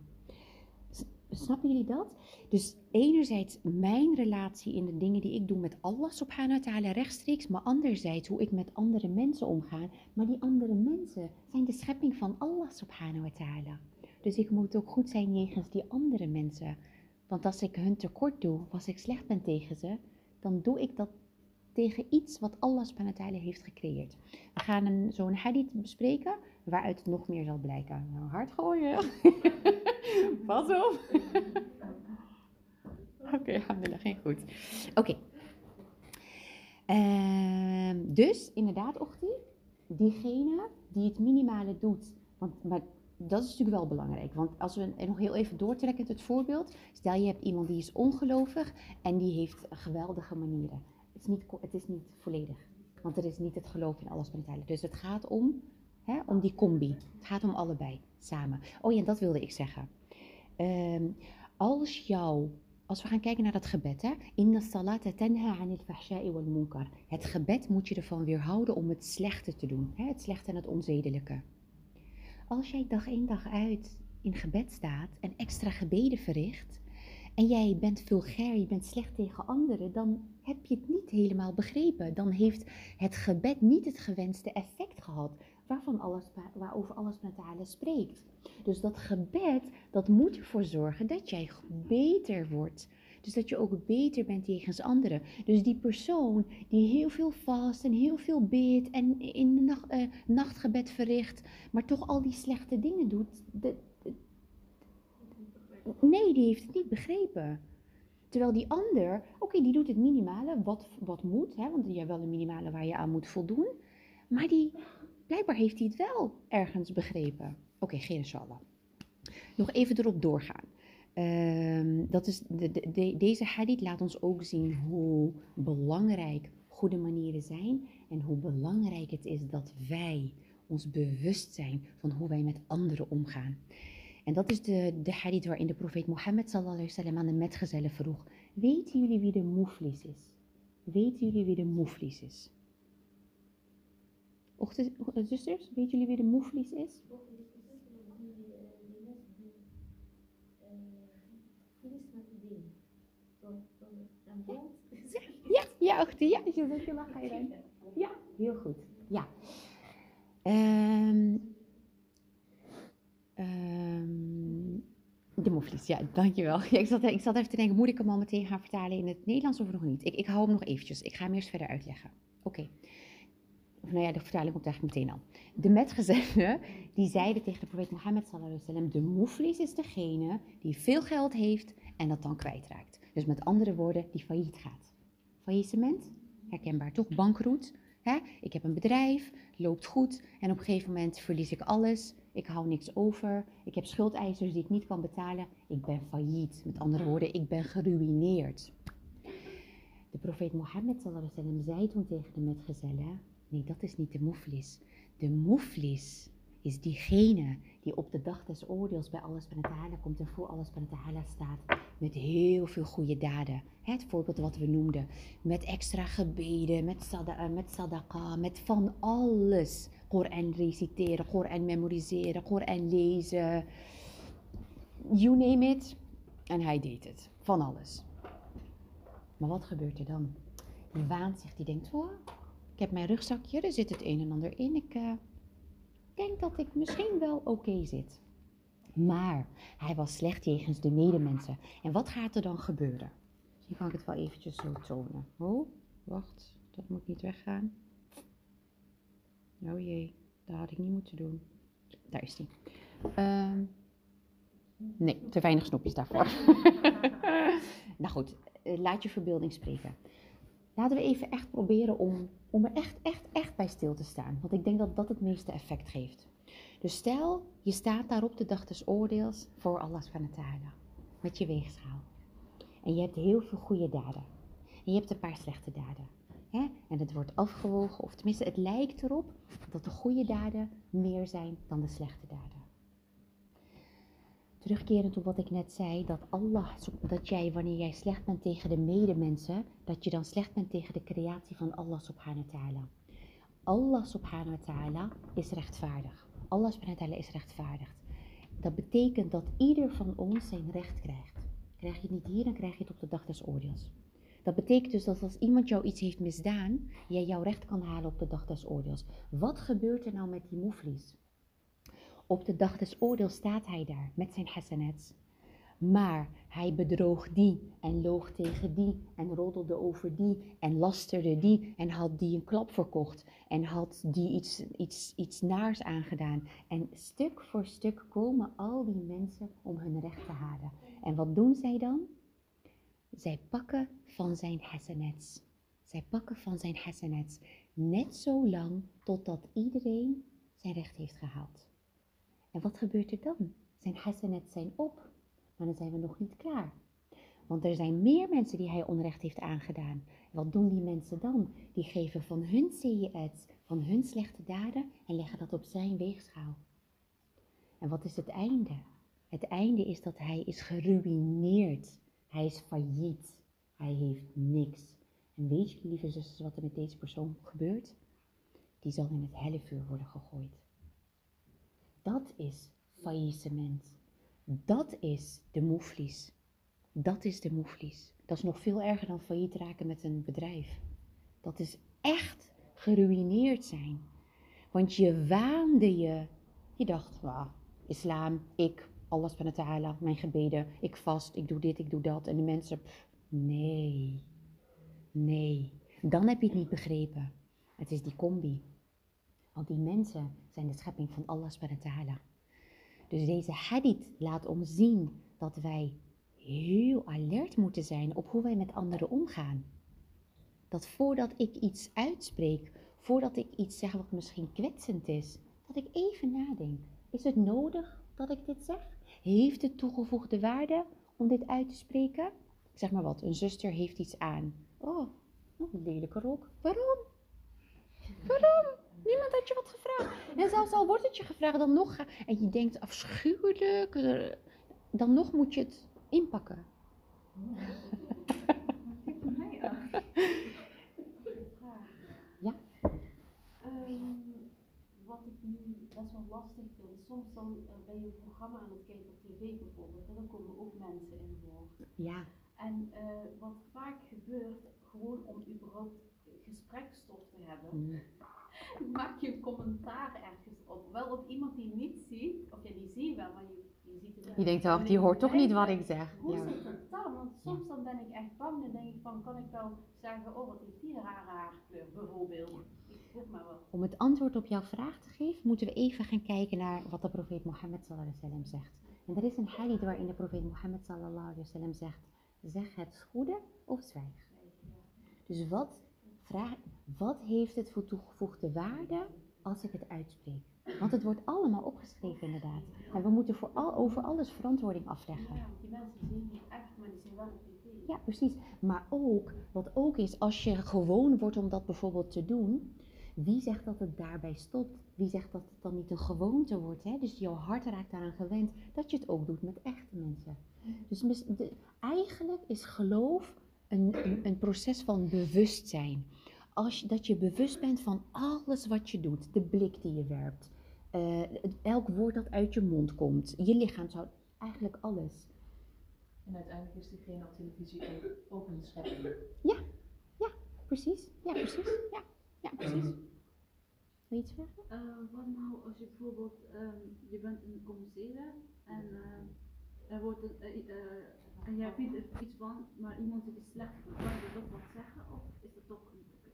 Snappen jullie dat? Dus enerzijds mijn relatie in de dingen die ik doe met Allah subhanahu wa ta'ala rechtstreeks, maar anderzijds hoe ik met andere mensen omga. Maar die andere mensen zijn de schepping van Allah subhanahu wa ta'ala. Dus ik moet ook goed zijn jegens die andere mensen. Want als ik hun tekort doe, als ik slecht ben tegen ze, dan doe ik dat tegen iets wat Allah subhanahu heeft gecreëerd. We gaan een, zo'n hadith bespreken waaruit het nog meer zal blijken. Nou, hard gooien. Pas op. Oké, alhamdulillah, geen goed. Oké. Ehm, dus inderdaad, Ochti, diegene die het minimale doet, want, maar dat is natuurlijk wel belangrijk. Want als we nog heel even doortrekken het voorbeeld. Stel je hebt iemand die is ongelovig en die heeft geweldige manieren. Is niet, het is niet volledig. Want er is niet het geloof in alles betalen. Dus het gaat om, hè, om die combi. Het gaat om allebei samen. Oh ja, en dat wilde ik zeggen. Ehm, als jou, als we gaan kijken naar dat gebed, hè. Inna tanha anil fahsha'i wal munkar. Het gebed moet je ervan weerhouden om het slechte te doen. Hè, het slechte en het onzedelijke. Als jij dag in dag uit in gebed staat en extra gebeden verricht en jij bent vulgair, je bent slecht tegen anderen, dan heb je het niet helemaal begrepen. Dan heeft het gebed niet het gewenste effect gehad waarvan alles, waarover alles met Ta'ala spreekt. Dus dat gebed, dat moet ervoor zorgen dat jij beter wordt. Dus dat je ook beter bent jegens anderen. Dus die persoon die heel veel vast en heel veel bidt en in de nacht, eh, nachtgebed verricht, maar toch al die slechte dingen doet. Nee, die heeft het niet begrepen. Terwijl die ander, oké, die doet het minimale, wat, wat moet, hè, want je hebt wel een minimale waar je aan moet voldoen. Maar die, blijkbaar heeft hij het wel ergens begrepen. Oké, geen inshallah. Nog even erop doorgaan. Ehm, dat is de- deze hadith laat ons ook zien hoe belangrijk goede manieren zijn en hoe belangrijk het is dat wij ons bewust zijn van hoe wij met anderen omgaan. En dat is de, de hadith waarin de profeet Mohammed sallallahu alaihi wasallam aan de metgezellen vroeg: Weten jullie wie de moeflis is? Weten jullie wie de moeflis is? Ochtend, eh, zusters, weten jullie wie de moeflis is? Ja, ja, ochtend, ja, je zegt je lachen. Ja, heel goed. Ja. Ehm ehm, de moeflis, ja, dankjewel. Ik, zat, ik zat even te denken, moet ik hem al meteen gaan vertalen in het Nederlands of nog niet? Ik, ik hou hem nog eventjes, ik ga hem eerst verder uitleggen. Oké. Of nou ja, de vertaling komt eigenlijk meteen al. De metgezellen, die zeiden tegen de profeet Mohammed sallallahu alaihi wasallam, de moeflis is degene die veel geld heeft en dat dan kwijtraakt. Dus met andere woorden, die failliet gaat. Faillissement, herkenbaar toch? Bankroet. Hè? Ik heb een bedrijf, loopt goed en op een gegeven moment verlies ik alles. Ik hou niks over. Ik heb schuldeisers die ik niet kan betalen. Ik ben failliet. Met andere woorden, ik ben geruineerd. De profeet Mohammed wasallam zei toen tegen de metgezellen, nee dat is niet de moeflis. De moeflis is diegene die op de dag des oordeels bij Allah subhanahu wa ta'ala komt en voor Allah subhanahu wa ta'ala staat met heel veel goede daden. Het voorbeeld wat we noemden, met extra gebeden, met, met sadaqa, met van alles. Koran reciteren, Koran memoriseren, Koran lezen, you name it. En hij deed het, van alles. Maar wat gebeurt er dan? Die waant zich, die denkt, oh, ik heb mijn rugzakje, er zit het een en ander in. Ik eh, denk dat ik misschien wel oké zit. Maar hij was slecht jegens de medemensen. En wat gaat er dan gebeuren? Misschien kan ik het wel eventjes zo tonen. Oh, wacht, dat moet niet weggaan. Oh jee, dat had ik niet moeten doen. Daar is hij. Ehm, nee, te weinig snoepjes daarvoor. nou goed, eh, laat je verbeelding spreken. Laten we even echt proberen om, om er echt, echt, echt bij stil te staan. Want ik denk dat dat het meeste effect geeft. Dus stel, je staat daar op de dag des oordeels voor Allah subhanahu wa ta'ala. Met je weegschaal. En je hebt heel veel goede daden. En je hebt een paar slechte daden. En het wordt afgewogen, of tenminste het lijkt erop dat de goede daden meer zijn dan de slechte daden. Terugkerend op wat ik net zei, dat Allah, dat jij wanneer jij slecht bent tegen de medemensen, dat je dan slecht bent tegen de creatie van Allah subhanahu wa ta'ala. Allah subhanahu wa ta'ala is rechtvaardig. Allah subhanahu wa ta'ala is rechtvaardig. Dat betekent dat ieder van ons zijn recht krijgt. Krijg je het niet hier, dan krijg je het op de dag des oordeels. Dat betekent dus dat als iemand jou iets heeft misdaan, jij jouw recht kan halen op de dag des oordeels. Wat gebeurt er nou met die moeflies? Op de dag des oordeels staat hij daar met zijn hasanats. Maar hij bedroog die en loog tegen die en roddelde over die en lasterde die en had die een klap verkocht en had die iets, iets, iets naars aangedaan. En stuk voor stuk komen al die mensen om hun recht te halen. En wat doen zij dan? Zij pakken van zijn hasanats. Zij pakken van zijn hasanats. Net zo lang totdat iedereen zijn recht heeft gehaald. En wat gebeurt er dan? Zijn hasanats zijn op, maar dan zijn we nog niet klaar. Want er zijn meer mensen die hij onrecht heeft aangedaan. Wat doen die mensen dan? Die geven van hun CIS, van hun slechte daden en leggen dat op zijn weegschaal. En wat is het einde? Het einde is dat hij is geruineerd. Hij is failliet. Hij heeft niks. En weet je, lieve zusters, wat er met deze persoon gebeurt? Die zal in het hellevuur worden gegooid. Dat is faillissement. Dat is de moeflies. Dat is de moeflies. Dat is nog veel erger dan failliet raken met een bedrijf. Dat is echt geruineerd zijn. Want je waande je. Je dacht, wauw, islam, ik, Allah subhanahu ta'ala, mijn gebeden, ik vast, ik doe dit, ik doe dat. En de mensen, nee, nee. Dan heb je het niet begrepen. Het is die combi. Want die mensen zijn de schepping van Allah ta'ala. Dus deze hadith laat ons zien dat wij heel alert moeten zijn op hoe wij met anderen omgaan. Dat voordat ik iets uitspreek, voordat ik iets zeg wat misschien kwetsend is, dat ik even nadenk. Is het nodig dat ik dit zeg? Heeft het toegevoegde waarde om dit uit te spreken? Zeg maar wat, een zuster heeft iets aan. Oh, oh, een lelijke rok. Waarom? Waarom? Niemand had je wat gevraagd. En zelfs al wordt het je gevraagd, dan nog en je denkt afschuwelijk, eh, dan nog moet je het inpakken. Ja. Ehm, wat ik nu best wel lastig vind, soms dan eh, ben je een programma aan het kijken op tv bijvoorbeeld, en dan komen ook mensen in voor. Ja, En eh, wat vaak gebeurt, gewoon om überhaupt gesprekstof te hebben, mm, maak je een commentaar ergens op. Wel op iemand die niet ziet, of ja, die zie je wel, maar je, je ziet het je denkt, ach, die hoort toch niet wat ik zeg. Hoe Ja. zit het dan? Want soms dan ben ik echt bang, dan denk ik van, kan ik wel zeggen, oh wat heeft die een rare haarkleur, bijvoorbeeld. Maar wat. Om het antwoord op jouw vraag te geven, moeten we even gaan kijken naar wat de profeet Mohammed sallallahu alaihi wasallam zegt. En er is een hadith waarin de profeet Mohammed sallallahu alaihi wasallam zegt, zeg het goede of zwijg. Dus wat, vraag, wat heeft het voor toegevoegde waarde als ik het uitspreek? Want het wordt allemaal opgeschreven inderdaad. En we moeten voor al, over alles verantwoording afleggen. Ja, want die mensen zien niet echt, maar die zijn wel. Ja, precies. Maar ook, wat ook is, als je gewoon wordt om dat bijvoorbeeld te doen, wie zegt dat het daarbij stopt? Wie zegt dat het dan niet een gewoonte wordt? Hè? Dus jouw hart raakt daaraan gewend dat je het ook doet met echte mensen. Dus mis- de- eigenlijk is geloof een, een, een proces van bewustzijn. Als je, dat je bewust bent van alles wat je doet, de blik die je werpt, eh, elk woord dat uit je mond komt, je lichaamshoud, eigenlijk alles. En uiteindelijk is diegene op televisie ook, ook een schepping. Precies, ja precies, ja, ja precies. Wil je iets vragen? Eh, wat nou als je bijvoorbeeld, ehm, je bent een communiceren en eh, er wordt een, eh, en jij vindt er iets van, maar iemand die het slecht kan je dat wat zeggen of is dat toch niet oké?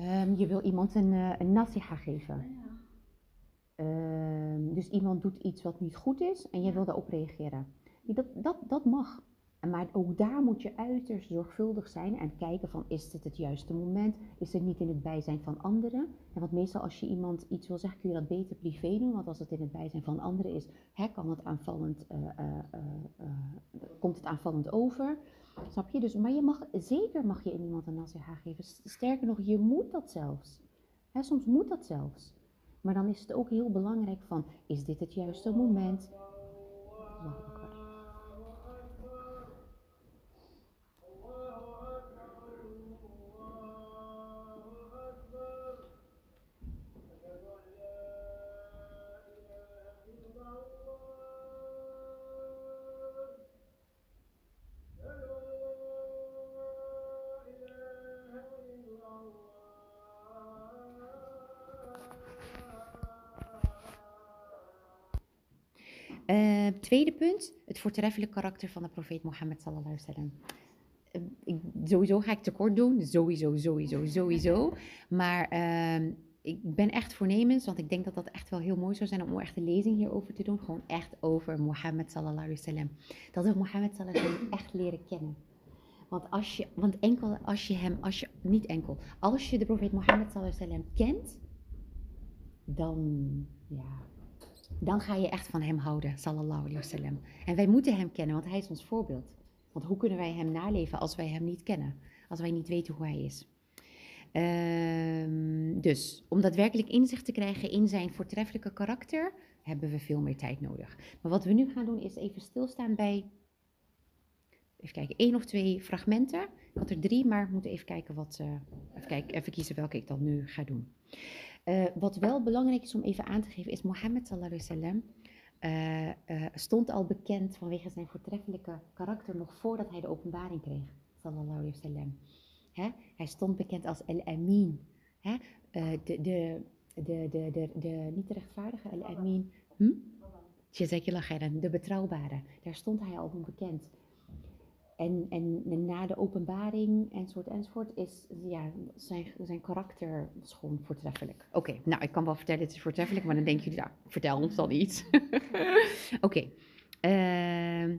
Ehm, je wil iemand een, eh, een nasiha geven. Ja. Ehm, dus iemand doet iets wat niet goed is en jij Ja. wil daarop reageren. Ja, Dat, dat, dat mag. Maar ook daar moet je uiterst zorgvuldig zijn en kijken van is dit het juiste moment? Is het niet in het bijzijn van anderen? En want meestal als je iemand iets wil zeggen kun je dat beter privé doen. Want als het in het bijzijn van anderen is, hè, kan het aanvallend, eh, eh, eh, komt het aanvallend over. Snap je? Dus, maar je mag, zeker mag je in iemand een nasiha geven. Sterker nog, je moet dat zelfs. Hè, soms moet dat zelfs. Maar dan is het ook heel belangrijk van, is dit het juiste moment? Allahu tweede punt, het voortreffelijk karakter van de profeet Mohammed sallallahu alaihi wasallam. Eh, sowieso ga ik tekort doen, sowieso, sowieso, sowieso. Maar ehm, ik ben echt voornemens, want ik denk dat dat echt wel heel mooi zou zijn om echt een lezing hierover te doen. Gewoon echt over Mohammed sallallahu alaihi wasallam. Dat we Mohammed sallallahu alaihi wasallam echt leren kennen. Want als je, want enkel als je hem, als je, niet enkel, als je de profeet Mohammed sallallahu alaihi wasallam kent, dan, ja, dan ga je echt van hem houden, sallallahu alaihi wasallam. En wij moeten hem kennen, want hij is ons voorbeeld. Want hoe kunnen wij hem naleven als wij hem niet kennen? Als wij niet weten hoe hij is. Ehm, dus om daadwerkelijk inzicht te krijgen in zijn voortreffelijke karakter, hebben we veel meer tijd nodig. Maar wat we nu gaan doen is even stilstaan bij, even kijken, één of twee fragmenten. Ik had er drie, maar we moeten even kijken wat, eh, even, kijken, even kiezen welke ik dan nu ga doen. Eh, wat wel belangrijk is om even aan te geven, is Mohammed sallallahu alaihi wasallam eh, eh, stond al bekend vanwege zijn voortreffelijke karakter nog voordat hij de openbaring kreeg. Sallallahu alaihi wasallam. Hij stond bekend als El-Amin. Hè? De, de, de, de, de, de, niet rechtvaardige, El-Amin. Hm? De betrouwbare. Daar stond hij al onbekend. En, en na de openbaring enzovoort enzovoort is ja, zijn, zijn karakter was gewoon voortreffelijk. Oké, nou ik kan wel vertellen het is voortreffelijk, maar dan denken jullie, nou vertel ons dan iets. Oké, Ehm,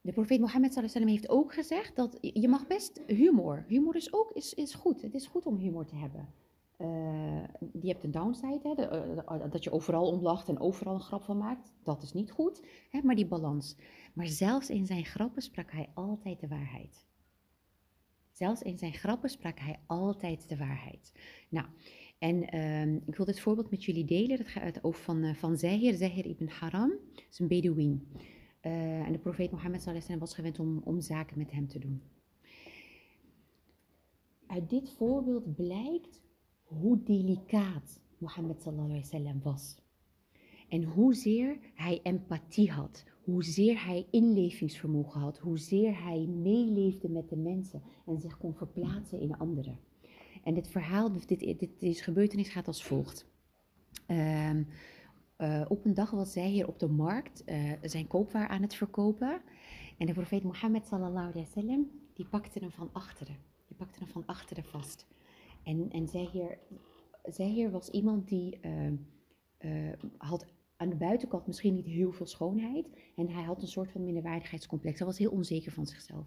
de profeet Mohammed wasallam heeft ook gezegd dat je mag best humor. Humor is ook is, is goed. Het is goed om humor te hebben. Eh, je hebt een downside, hè, de, eh, dat je overal om lacht en overal een grap van maakt. Dat is niet goed, hè, maar die balans. Maar zelfs in zijn grappen sprak hij altijd de waarheid. Zelfs in zijn grappen sprak hij altijd de waarheid. Nou, en ehm, ik wil dit voorbeeld met jullie delen. Dat gaat over van, uh, van Zahir, ibn Haram. Is een Bedouin. Uh, en de profeet Mohammed sallallahu was gewend om, om zaken met hem te doen. Uit dit voorbeeld blijkt hoe delicaat Mohammed sallallahu was. En hoezeer hij empathie had, hoezeer hij inlevingsvermogen had, hoezeer hij meeleefde met de mensen en zich kon verplaatsen in anderen. En dit verhaal, dit, dit, deze gebeurtenis gaat als volgt. Um, uh, op een dag was zij hier op de markt uh, zijn koopwaar aan het verkopen. En de profeet Mohammed sallallahu alaihi wasallam, die pakte hem van achteren. Die pakte hem van achteren vast. En, en zij, hier, zij hier was iemand die uh, had aan de buitenkant misschien niet heel veel schoonheid. En hij had een soort van minderwaardigheidscomplex. Hij was heel onzeker van zichzelf.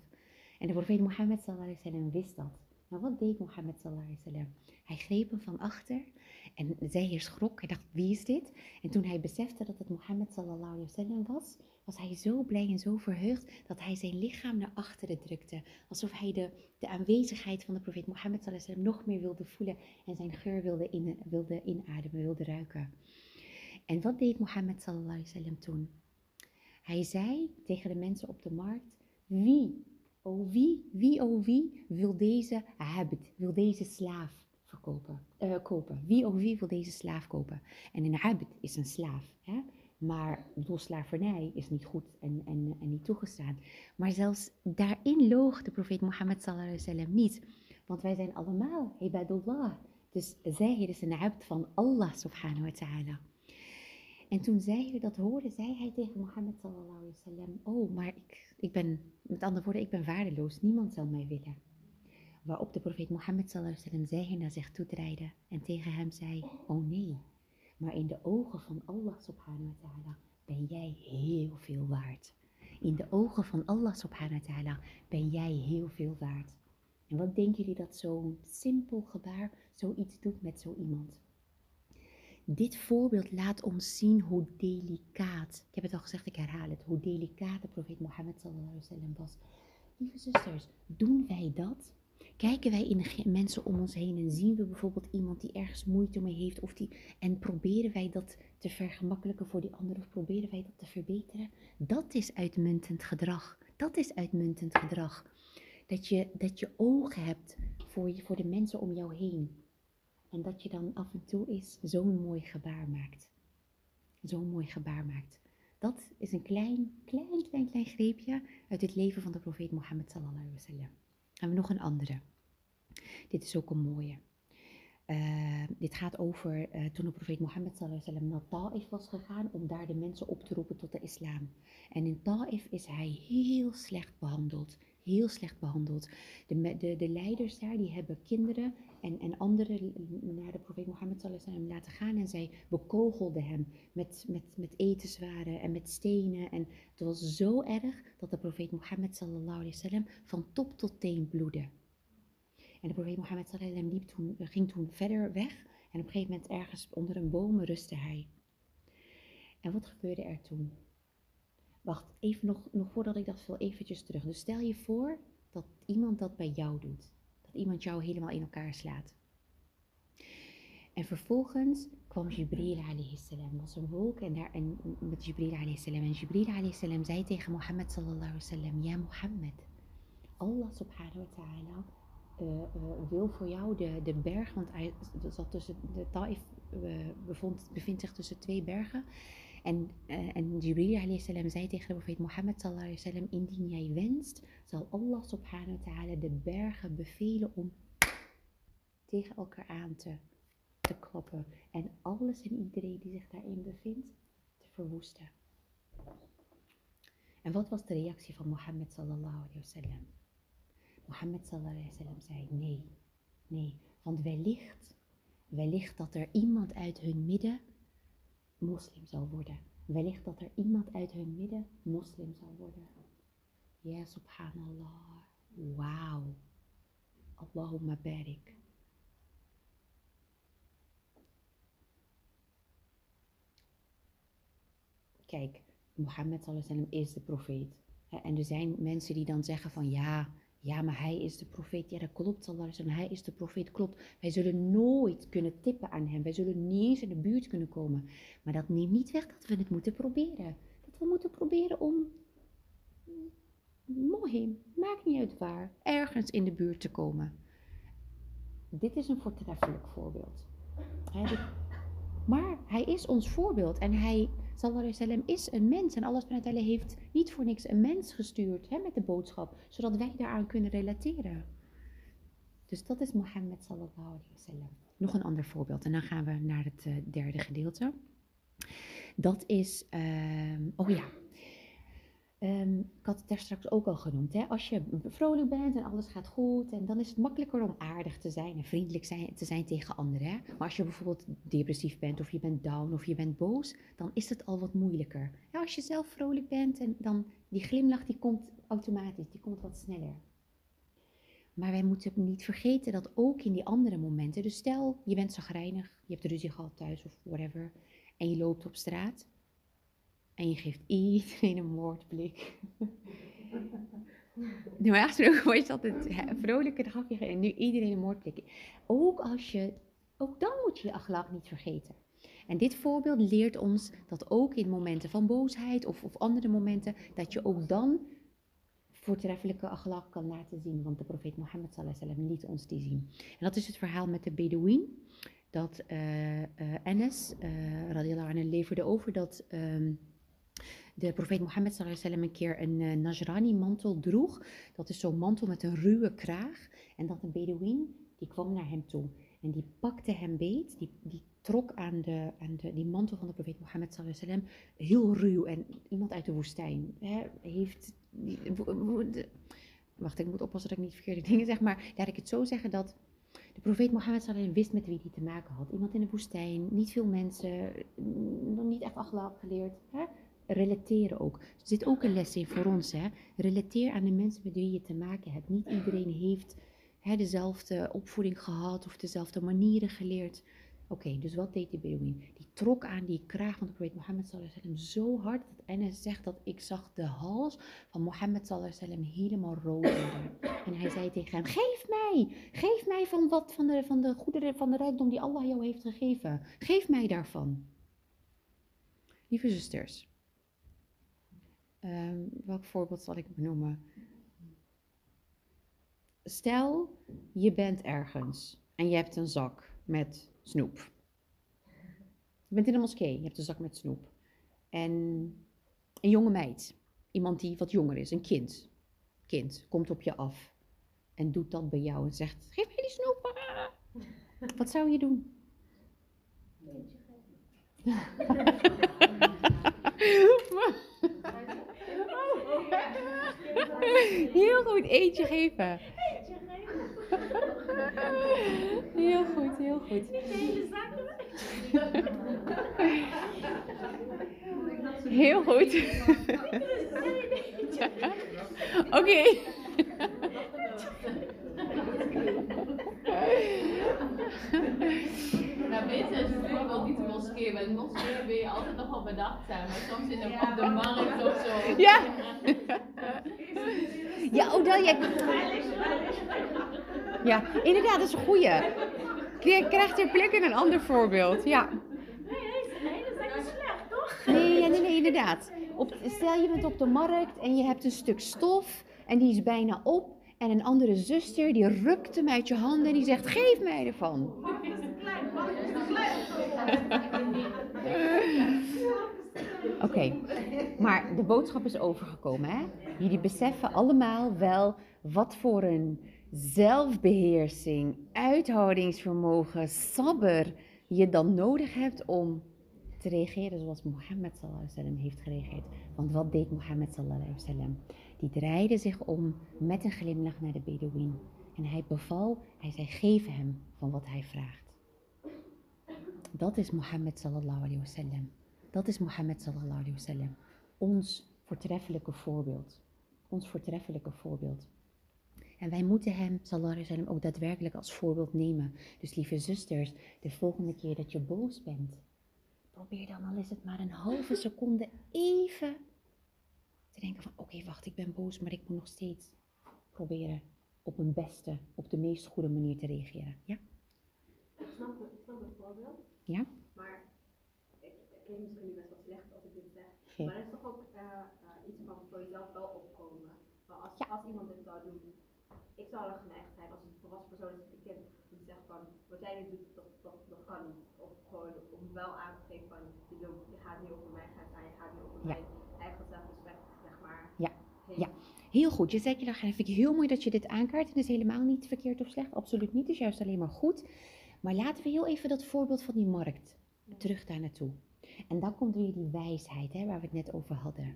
En de profeet Mohammed sallallahu alaihi wasallam wist dat. Nou, wat deed Mohammed sallallahu alaihi? Hij greep hem van achter en zij hier schrok. Hij dacht, wie is dit? En toen hij besefte dat het Mohammed sallallahu alaihi wasallam was, was hij zo blij en zo verheugd dat hij zijn lichaam naar achteren drukte. Alsof hij de, de aanwezigheid van de profeet Mohammed sallallahu alaihi nog meer wilde voelen en zijn geur wilde, wilde inademen, wilde ruiken. En wat deed Mohammed sallallahu alaihi wasallam toen? Hij zei tegen de mensen op de markt, wie Oh wie, wie, oh wie wil deze habit, wil deze slaaf verkopen, uh, kopen? Wie, oh wie wil deze slaaf kopen? En een habit is een slaaf, hè? maar bedoel, slavernij is niet goed en, en, en niet toegestaan. Maar zelfs daarin loog de profeet Mohammed sallallahu niet, want wij zijn allemaal ibadullah. Dus zij is een abd van Allah subhanahu wa ta'ala. En toen zij dat hoorde, zei hij tegen Mohammed sallallahu alaihi wasallam, oh, maar ik, ik ben, met andere woorden, ik ben waardeloos, niemand zal mij willen. Waarop de profeet Mohammed sallallahu alaihi wasallam zij naar zich toe draaide en tegen hem zei, oh nee, maar in de ogen van Allah subhanahu wa ta'ala ben jij heel veel waard. In de ogen van Allah subhanahu wa ta'ala ben jij heel veel waard. En wat denken jullie dat zo'n simpel gebaar zoiets doet met zo iemand? Dit voorbeeld laat ons zien hoe delicaat, ik heb het al gezegd, ik herhaal het, hoe delicaat de profeet Mohammed sallallahu alaihi was. Lieve zusters, doen wij dat? Kijken wij in de mensen om ons heen en zien we bijvoorbeeld iemand die ergens moeite mee heeft of die, en proberen wij dat te vergemakkelijken voor die ander of proberen wij dat te verbeteren? Dat is uitmuntend gedrag. Dat is uitmuntend gedrag. Dat je, dat je ogen hebt voor, je, voor de mensen om jou heen. En dat je dan af en toe eens zo'n mooi gebaar maakt. Zo'n mooi gebaar maakt. Dat is een klein, klein, klein, klein greepje uit het leven van de profeet Mohammed sallallahu alaihi wasallam. Hebben we nog een andere. Dit is ook een mooie. Uh, dit gaat over uh, toen de profeet Mohammed sallallahu alaihi wasallam naar Ta'if was gegaan om daar de mensen op te roepen tot de islam. En in Ta'if is hij heel slecht behandeld. Heel slecht behandeld. De, de, de leiders daar die hebben kinderen en, en anderen naar de profeet Mohammed laten gaan. En zij bekogelden hem met, met, met etenswaren en met stenen. En het was zo erg dat de profeet Mohammed sallallahu van top tot teen bloedde. En de profeet Mohammed sallallahu wasallam toen, ging toen verder weg. En op een gegeven moment ergens onder een boom rustte hij. En wat gebeurde er toen? Wacht, even nog, nog voordat ik dat veel eventjes terug. Dus stel je voor dat iemand dat bij jou doet iemand jou helemaal in elkaar slaat. En vervolgens kwam Jibril salam. was een wolk en, daar, en met Jibril salam. En Jibril salam zei tegen Mohammed sallallahu alaihi wasallam. Ja Mohammed, Allah subhanahu wa ta'ala uh, uh, wil voor jou de, de berg, want hij zat tussen, de Taif bevond, bevindt zich tussen twee bergen. En, uh, Jibril salam zei tegen de profeet Mohammed sallallahu alaihi wasallam, indien jij wenst, zal Allah subhanahu wa ta'ala de bergen bevelen om tegen elkaar aan te, te kloppen. En alles en iedereen die zich daarin bevindt, te verwoesten. En wat was de reactie van Mohammed sallallahu alaihi wasallam? Mohammed sallallahu alaihi wasallam zei, nee, nee, want wellicht, wellicht dat er iemand uit hun midden moslim zal worden. wellicht dat er iemand uit hun midden moslim zal worden. Ja, subhanallah. Wauw. Allahumma barik. Kijk, Mohammed is de profeet. En er zijn mensen die dan zeggen van ja, ja, maar hij is de profeet. Ja, dat klopt wasallam. Hij is de profeet, klopt. Wij zullen nooit kunnen tippen aan hem. Wij zullen niet eens in de buurt kunnen komen. Maar dat neemt niet weg dat we het moeten proberen. Dat we moeten proberen om mohim, maakt niet uit waar, ergens in de buurt te komen. Dit is een voortreffelijk voorbeeld. Maar hij is ons voorbeeld en hij, sallallahu alaihi is een mens. En Allah subhanahu heeft niet voor niks een mens gestuurd hè, met de boodschap, zodat wij daaraan kunnen relateren. Dus dat is Mohammed sallallahu alaihi wasallam. Nog een ander voorbeeld en dan gaan we naar het eh, derde gedeelte. Dat is, ehm, oh ja, Ehm, ik had het daar straks ook al genoemd. Hè? Als je vrolijk bent en alles gaat goed, en dan is het makkelijker om aardig te zijn en vriendelijk te zijn tegen anderen. Hè? Maar als je bijvoorbeeld depressief bent, of je bent down, of je bent boos, dan is het al wat moeilijker. Ja, als je zelf vrolijk bent, en dan die glimlach die komt automatisch, die komt wat sneller. Maar wij moeten niet vergeten dat ook in die andere momenten, dus stel je bent zagrijnig, je hebt ruzie gehad thuis of whatever, en je loopt op straat en je geeft iedereen een moordblik. Normaal gesproken was je altijd hè, vrolijker, dan gaf je en nu iedereen een moordblik. Ook als je, ook dan moet je je niet vergeten. En dit voorbeeld leert ons dat ook in momenten van boosheid of, of andere momenten, dat je ook dan voortreffelijke achlaq kan laten zien. Want de profeet Mohammed wasallam liet ons die zien. En dat is het verhaal met de Bedouin. Dat eh eh Anas, eh radiallahu anhu, leverde over dat ehm, de profeet Mohammed sallallahu een keer een eh, Najrani mantel droeg. Dat is zo'n mantel met een ruwe kraag. En dat een Bedouin, die kwam naar hem toe. En die pakte hem beet, die, die trok aan, de, de, die mantel van de profeet Mohammed sallallahu. Heel ruw. En iemand uit de woestijn hè, heeft... wacht, ik moet oppassen dat ik niet verkeerde dingen zeg. Maar laat ik het zo zeggen dat de profeet Mohammed sallallahu wist met wie hij te maken had. Iemand in de woestijn, niet veel mensen, mm, nog niet echt achlaaq geleerd. Hè? Relateren ook. Er zit ook een les in voor ons. Hè? Relateer aan de mensen met wie je te maken hebt. Niet iedereen heeft hè, dezelfde opvoeding gehad of dezelfde manieren geleerd. Oké, dus wat deed de Bedouin? Die trok aan die kraag van de profeet Mohammed wasallam zo hard dat Enes zegt dat ik zag de hals van Mohammed wasallam helemaal rood worden. En hij zei tegen hem, geef mij, geef mij van wat van de, van de goederen, van de rijkdom die Allah jou heeft gegeven. Geef mij daarvan. Lieve zusters, Ehm, welk voorbeeld zal ik benoemen? Stel, je bent ergens en je hebt een zak met snoep. Je bent in een moskee, je hebt een zak met snoep. En een jonge meid, iemand die wat jonger is, een kind, kind, komt op je af en doet dat bij jou en zegt: Geef mij die snoep. ah." Wat zou je doen? Heel goed, eentje geven. Heel goed, heel goed. Heel goed. Oké. Nou, beter is het natuurlijk wel niet de moskee. Bij de moskee ben je altijd nog wel bedachtzaam. Maar soms in de, op de markt of zo. Ja. Ja, oh, dat jij. Ja, inderdaad, dat is een goeie. Je krijgt ter plekke een ander voorbeeld. Ja. Nee, ja, nee, nee, inderdaad. Op, stel je bent op de markt en je hebt een stuk stof en die is bijna op. En een andere zuster die rukt hem uit je handen en die zegt: Geef mij ervan. Oké, maar de boodschap is overgekomen. Hè? Jullie beseffen allemaal wel wat voor een zelfbeheersing, uithoudingsvermogen, sabber je dan nodig hebt om te reageren zoals Mohammed sallallahu alaihi wasallam heeft gereageerd. Want wat deed Mohammed sallallahu alaihi wasallam? Die draaide zich om met een glimlach naar de Bedouin. En hij beval, hij zei, geef hem van wat hij vraagt. Dat is Mohammed sallallahu alaihi wasallam. Dat is Mohammed sallallahu alayhi wasallam. Ons voortreffelijke voorbeeld. Ons voortreffelijke voorbeeld. En wij moeten hem, sallallahu alayhi wasallam, ook daadwerkelijk als voorbeeld nemen. Dus lieve zusters, de volgende keer dat je boos bent, probeer dan, al is het maar een halve seconde, even te denken van, oké, wacht, ik ben boos, maar ik moet nog steeds proberen op mijn beste, op de meest goede manier te reageren. Ja? Ik snap, het- ik snap het voorbeeld. Ja? Maar ik, ik klink misschien best wel slecht als ik dit zeg. Geen- Maar er is toch ook eh, iets van voor jezelf wel opkomen. Maar als, Ja. als iemand dit zou doen, ik zou er geneigd zijn als een volwassen persoon is, een kind, die zegt van, wat jij nu doet, dat, dat, dat kan niet. Of gewoon om wel aan te geven van, je, gaat niet over mijn grens aan, je gaat niet over Ja. mijn eigen zelfrespect, zeg maar. Ja. heen. Ja. Heel goed, je zei je dat vind ik heel mooi dat je dit aankaart. Dat is helemaal niet verkeerd of slecht, absoluut niet. Het is juist alleen maar goed. Maar laten we heel even dat voorbeeld van die markt terug daar naartoe. En dan komt weer die wijsheid hè, waar we het net over hadden.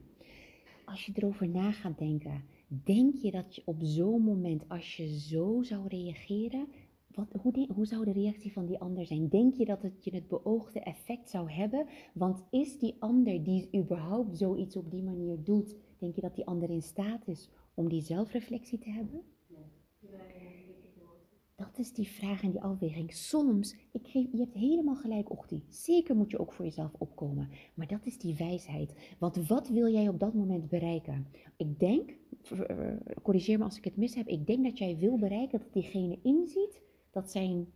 Als je erover na gaat denken, denk je dat je op zo'n moment, als je zo zou reageren, wat, hoe, hoe zou de reactie van die ander zijn? Denk je dat het je het beoogde effect zou hebben? Want is die ander die überhaupt zoiets op die manier doet, denk je dat die ander in staat is om die zelfreflectie te hebben? Dat is die vraag en die afweging. Soms, ik geef, je hebt helemaal gelijk, Ochti. Zeker moet je ook voor jezelf opkomen. Maar dat is die wijsheid. Want wat wil jij op dat moment bereiken? Ik denk, corrigeer me als ik het mis heb, ik denk dat jij wil bereiken dat diegene inziet dat zijn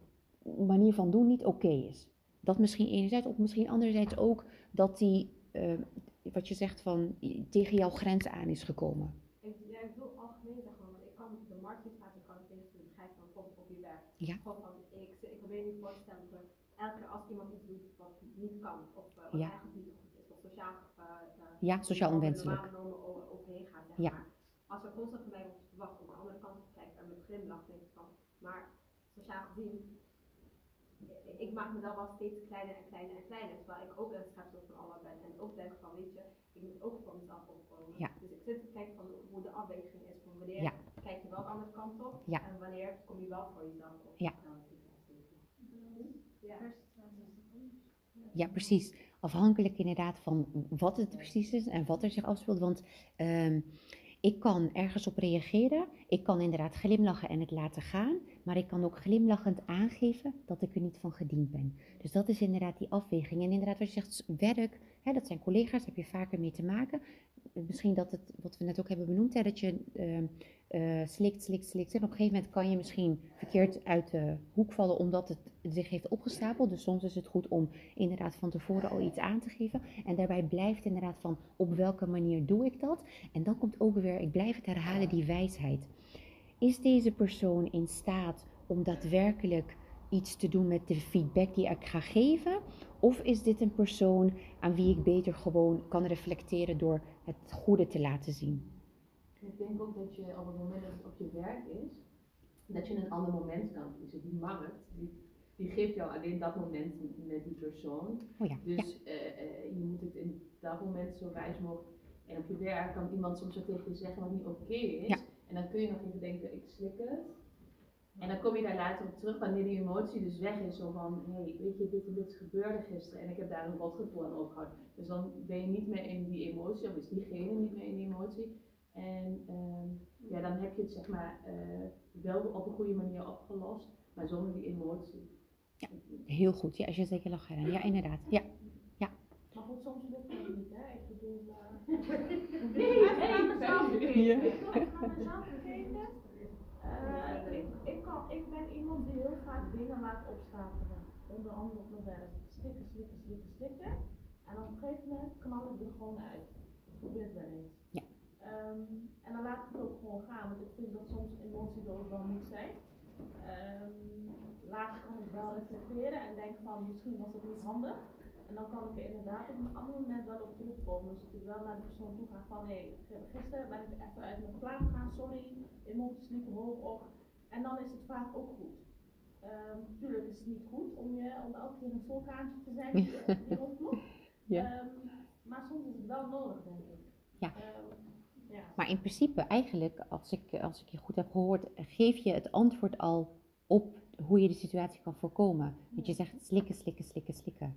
manier van doen niet oké is. Dat misschien enerzijds, of misschien anderzijds ook dat hij, eh, wat je zegt van, tegen jouw grens aan is gekomen. Ik, ja, ik bedoel algemeen zeg maar, want ik kan de markt niet gaan, ik kan het eens begrijpen van bijvoorbeeld op je werk. Ja. Gewoon van, ik, ik probeer me voor te stellen dat elke keer als iemand iets doet wat niet kan, of uh, wat Ja. eigenlijk niet goed is, of sociaal, uh, Ja, sociaal onwenselijk. overheen gaat, zeg Ja. maar. Als er constant van mij wordt verwacht om de andere kant te kijken en met glimlach denk ik van, maar sociaal gezien, ik- maak mezelf wel steeds kleiner en kleiner en kleiner, terwijl ik ook een schepsel van Allah ben en ook denk van, weet je, ik moet ook voor mezelf opkomen. Ja. Dus ik zit te kijken van hoe de afweging is, van wanneer Ja. kijk je wel de andere kant op Ja. en wanneer kom je wel voor jezelf op. Ja. Ja. Ja, precies. Afhankelijk inderdaad van wat het precies is en wat er zich afspeelt. Want ehm, ik kan ergens op reageren. Ik kan inderdaad glimlachen en het laten gaan. Maar ik kan ook glimlachend aangeven dat ik er niet van gediend ben. Dus dat is inderdaad die afweging. En inderdaad, wat je zegt, werk, hè, dat zijn collega's, daar heb je vaker mee te maken. Misschien dat het, wat we net ook hebben benoemd, hè, dat je ehm, eh, slikt, slikt, slikt. En op een gegeven moment kan je misschien verkeerd uit de hoek vallen omdat het zich heeft opgestapeld. Dus soms is het goed om inderdaad van tevoren al iets aan te geven. En daarbij blijft inderdaad van op welke manier doe ik dat. En dan komt ook weer, ik blijf het herhalen, die wijsheid. Is deze persoon in staat om daadwerkelijk iets te doen met de feedback die ik ga geven? Of is dit een persoon aan wie ik beter gewoon kan reflecteren door het goede te laten zien? Ik denk ook dat je op het moment dat het op je werk is, dat je een ander moment kan kiezen. Die markt, die, die geeft jou alleen dat moment met die persoon. Oh ja, ja, Dus eh, eh, je moet het in dat moment zo wijs mogelijk. En op je werk kan iemand soms wat tegen je zeggen wat niet oké is. Ja. En dan kun je nog even denken, ik slik het. En dan kom je daar later op terug wanneer die emotie dus weg is. Zo van, hé, hey, weet je, dit en dit gebeurde gisteren en ik heb daar een rotgevoel aan overgehouden. Dus dan ben je niet meer in die emotie, of is diegene niet meer in die emotie. En ehm, ja, dan heb je het zeg maar eh, wel op een goede manier opgelost, maar zonder die emotie. heel goed. Ja, als je zeker lachen. Ja, inderdaad. Ja, Maar goed, soms lukt het niet, hè? Ik bedoel, uh, Ja. Uh, ik, ik, kan, ik ben iemand die heel vaak dingen laat opstapelen. Onder andere op mijn werk. Stikken, slikken, slikken, slikken. En op een gegeven moment knal ik er gewoon uit. Ik probeer het wel eens. Ja. Ehm, en dan laat ik het ook gewoon gaan, want ik vind dat soms emotie er ook wel moet zijn. Ehm, later kan ik wel reflecteren en denk van misschien was het niet handig. En dan kan ik er inderdaad op een ander moment wel op terugkomen. Dus ik wel naar de persoon toe ga van hé, gisteren ben ik even uit mijn plaat gegaan, sorry, emoties liepen hoog op. En dan is het vaak ook goed. Ehm tuurlijk is het niet goed om, je, om elke keer een vulkaantje te zijn die, die rondloopt. Ja. Ehm, maar soms is het wel nodig, denk ik. Ja. Ehm, ja. Maar in principe, eigenlijk, als ik, als ik je goed heb gehoord, geef je het antwoord al op hoe je de situatie kan voorkomen. Want je zegt slikken, slikken, slikken, slikken.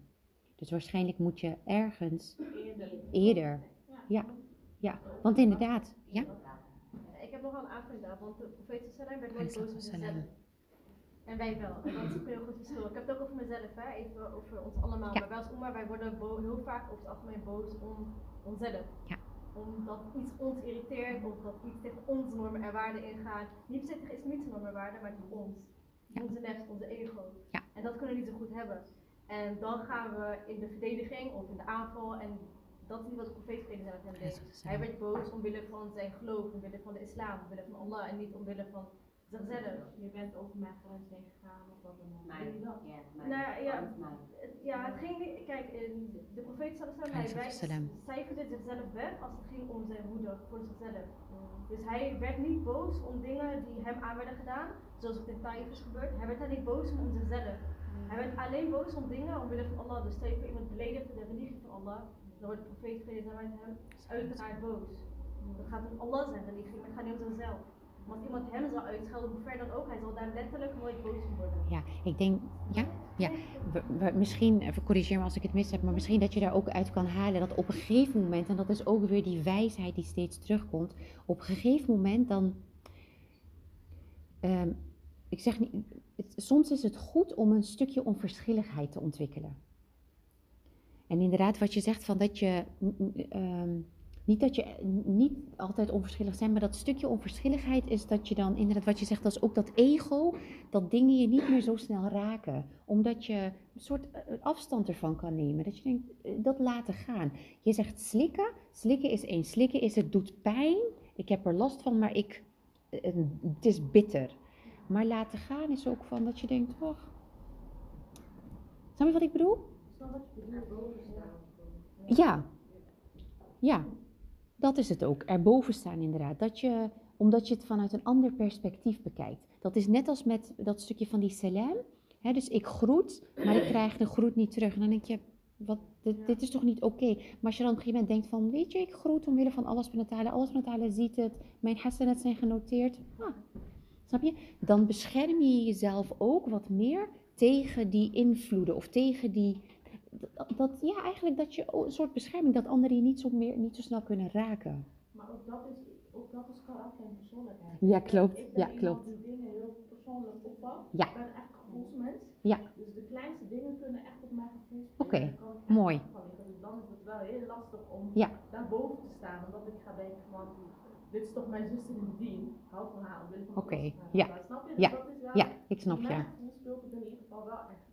Dus waarschijnlijk moet je ergens Eerder. Ja, ja. Want inderdaad, ja. Ik heb nog wel een aanvulling daar, want de profeet Salem werd nooit boos op zichzelf. En wij wel. En dat is ook een heel goed verschil. Ik heb het ook over mezelf, hè? even over ons allemaal. Ja. Maar wij als Oema, wij worden heel vaak over het algemeen boos om onszelf. Ja. Omdat iets ons irriteert of dat iets tegen onze normen en waarden ingaat. Niet per se tegen islamitische normen en waarden, maar tegen ons. Ja. Onze nefs, onze ego. Ja. En dat kunnen we niet zo goed hebben. En dan gaan we in de verdediging of in de aanval. En dat is niet wat de profeet zelf hem deed. Hij werd boos omwille van zijn geloof, omwille van de islam, omwille van Allah en niet omwille van zichzelf. Je bent over mijn grens heen gegaan of wat dan ook. Mijn, Nou, ja. Het- Ja, het ging niet, kijk, in de profeet sallallahu alaihi wasallam, cijferde zichzelf weg als het ging om zijn moeder, voor zichzelf. Dus hij werd niet boos om dingen die hem aan werden gedaan, zoals het in Taif is gebeurd. Hij werd daar niet boos om, om zichzelf. Hij werd alleen boos om dingen omwille van Allah. Dus stel je iemand beledigt de religie van Allah, dan wordt de profeet vrede zij met hem uiteraard boos. Het gaat om Allah zijn religie, maar het gaat niet om zichzelf. Als iemand hem zal uitschelden, hoe ver dan ook, hij zal daar letterlijk nooit boos om worden. Ja, ik denk, ja, ja. We- we- misschien, even corrigeer me als ik het mis heb, maar misschien dat je daar ook uit kan halen dat op een gegeven moment, en dat is ook weer die wijsheid die steeds terugkomt, op een gegeven moment dan, ehm, ik zeg niet, soms is het goed om een stukje onverschilligheid te ontwikkelen. En inderdaad, wat je zegt van dat je, ehm, niet dat je niet altijd onverschillig zijn, maar dat stukje onverschilligheid is dat je dan inderdaad, wat je zegt, dat is ook dat ego, dat dingen je niet meer zo snel raken. Omdat je een soort eh, afstand ervan kan nemen. Dat je denkt, eh, dat laten gaan. Je zegt slikken. Slikken is één. Slikken is het doet pijn. Ik heb er last van, maar ik, eh, het is bitter. Maar laten gaan is ook van dat je denkt, wacht. Snap je wat ik bedoel? Snap wat je bedoelt, boven staan. Ja. Ja, dat is het ook. Erboven staan inderdaad. Dat je, omdat je het vanuit een ander perspectief bekijkt. Dat is net als met dat stukje van die salam. Dus ik groet, maar ik krijg de groet niet terug. En dan denk je, wat, dit, dit is toch niet oké? Maar als je dan op een gegeven moment denkt van, weet je, ik groet omwille van alles van het alles het ziet het. Mijn hasanat zijn genoteerd. Ah, snap je? Dan bescherm je jezelf ook wat meer tegen die invloeden of tegen die dat, dat, ja, eigenlijk dat je een soort bescherming, dat anderen je niet zo, meer, niet zo snel kunnen raken. Maar ook dat is, ook dat is karakter en persoonlijkheid. Ja, klopt. Ik ben Ja, klopt. die dingen heel persoonlijk opvat. Ja. Ik ben echt een gevoelsmens. Ja. Dus de kleinste dingen kunnen echt op mijn gevoel Oké, echt mooi. Dus dan is het wel heel lastig om Ja. daarboven te staan. Omdat ik ga denken van, dit is toch mijn zuster in de dien. Ik hou van haar, omwille van Oké, ja. Maar Snap je? Ja, dat is wel, Ja, ik snap je. gevoel speelt het in ieder geval wel echt.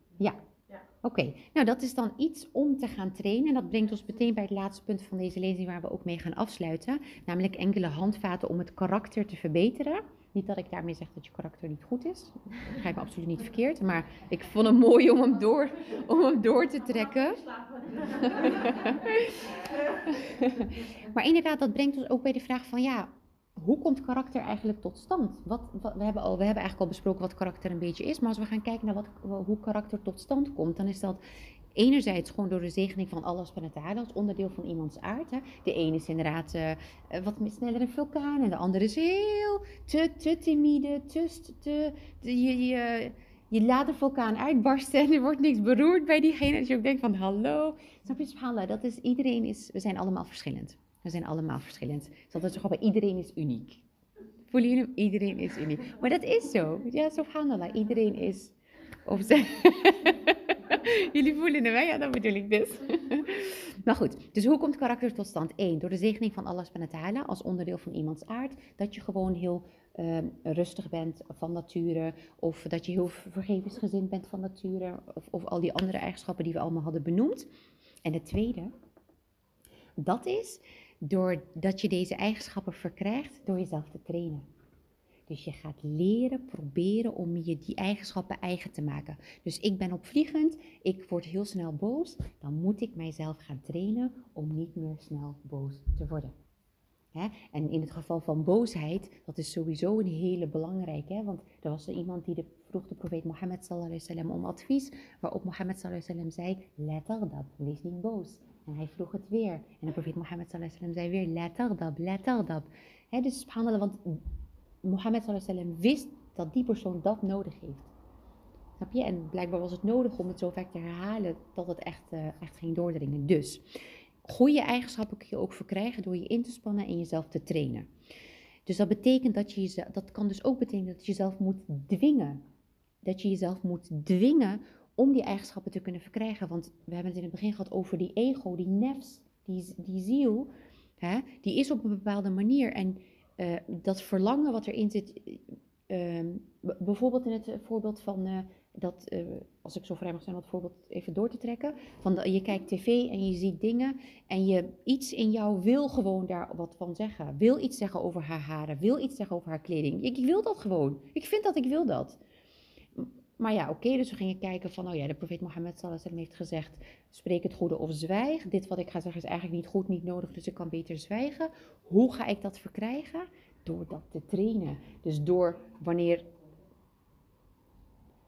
Oké, nou dat is dan iets om te gaan trainen. En dat brengt ons meteen bij het laatste punt van deze lezing waar we ook mee gaan afsluiten. Namelijk enkele handvaten om het karakter te verbeteren. Niet dat ik daarmee zeg dat je karakter niet goed is. Dat begrijp me absoluut niet verkeerd. Maar ik vond het mooi om hem door, om hem door te trekken. maar inderdaad, dat brengt ons ook bij de vraag van ja, hoe komt karakter eigenlijk tot stand? Wat, we, hebben al, we hebben eigenlijk al besproken wat karakter een beetje is. Maar als we gaan kijken naar wat, hoe karakter tot stand komt, dan is dat enerzijds gewoon door de zegening van subhanahu wa ta'ala als onderdeel van iemands aard. Hè. De ene is inderdaad eh, wat sneller een vulkaan en de andere is heel te, te timide, te, je, je, je laat de vulkaan uitbarsten en er wordt niks beroerd bij diegene. Dat je ook denkt van hallo. Snap je, dat is, iedereen is, we zijn allemaal verschillend. We zijn allemaal verschillend. Dat is toch bij iedereen is uniek. Voelen jullie? Iedereen is uniek. Maar dat is zo. Ja, subhanallah, iedereen is... Of ze... Jullie voelen hem, hè? Ja, dat bedoel ik dus. maar goed, dus hoe komt karakter tot stand? Eén, door de zegening van Allah ta'ala als onderdeel van iemands aard. Dat je gewoon heel ehm, rustig bent van nature. Of dat je heel vergevensgezind bent van nature. Of, of al die andere eigenschappen die we allemaal hadden benoemd. En het tweede, dat is doordat je deze eigenschappen verkrijgt door jezelf te trainen. Dus je gaat leren, proberen om je die eigenschappen eigen te maken. Dus ik ben opvliegend, ik word heel snel boos. Dan moet ik mijzelf gaan trainen om niet meer snel boos te worden. En in het geval van boosheid, dat is sowieso een hele belangrijke. Want er was er iemand die de, vroeg de profeet Mohammed wasallam om advies. Waarop Mohammed wasallam zei, la taghdab, wees niet boos. En hij vroeg het weer. En de profeet Mohammed sallallahu zei weer, la taghdab, la taghdab. Hè, dus subhanallah, want Mohammed sallallahu wist dat die persoon dat nodig heeft. Snap je? En blijkbaar was het nodig om het zo vaak te herhalen dat het echt, eh, echt ging doordringen. Dus goede eigenschappen kun je ook verkrijgen door je in te spannen en jezelf te trainen. Dus dat betekent dat je dat kan dus ook betekenen dat je jezelf moet dwingen. Dat je jezelf moet dwingen om die eigenschappen te kunnen verkrijgen. Want we hebben het in het begin gehad over die ego, die nefs, die, die ziel. Hè, die is op een bepaalde manier. En eh, dat verlangen wat erin zit, eh, ehm, bijvoorbeeld in het eh, voorbeeld van dat, als ik zo vrij mag zijn om het voorbeeld even door te trekken, van je kijkt tv en je ziet dingen en je iets in jou wil gewoon daar wat van zeggen, wil iets zeggen over haar haren, wil iets zeggen over haar kleding. Ik wil dat gewoon. Ik vind dat ik wil dat. Maar ja, oké, dus we gingen kijken van, oh ja, de profeet Mohammed wasallam heeft gezegd, spreek het goede of zwijg. Dit wat ik ga zeggen is eigenlijk niet goed, niet nodig, dus ik kan beter zwijgen. Hoe ga ik dat verkrijgen? Door dat te trainen. Dus door wanneer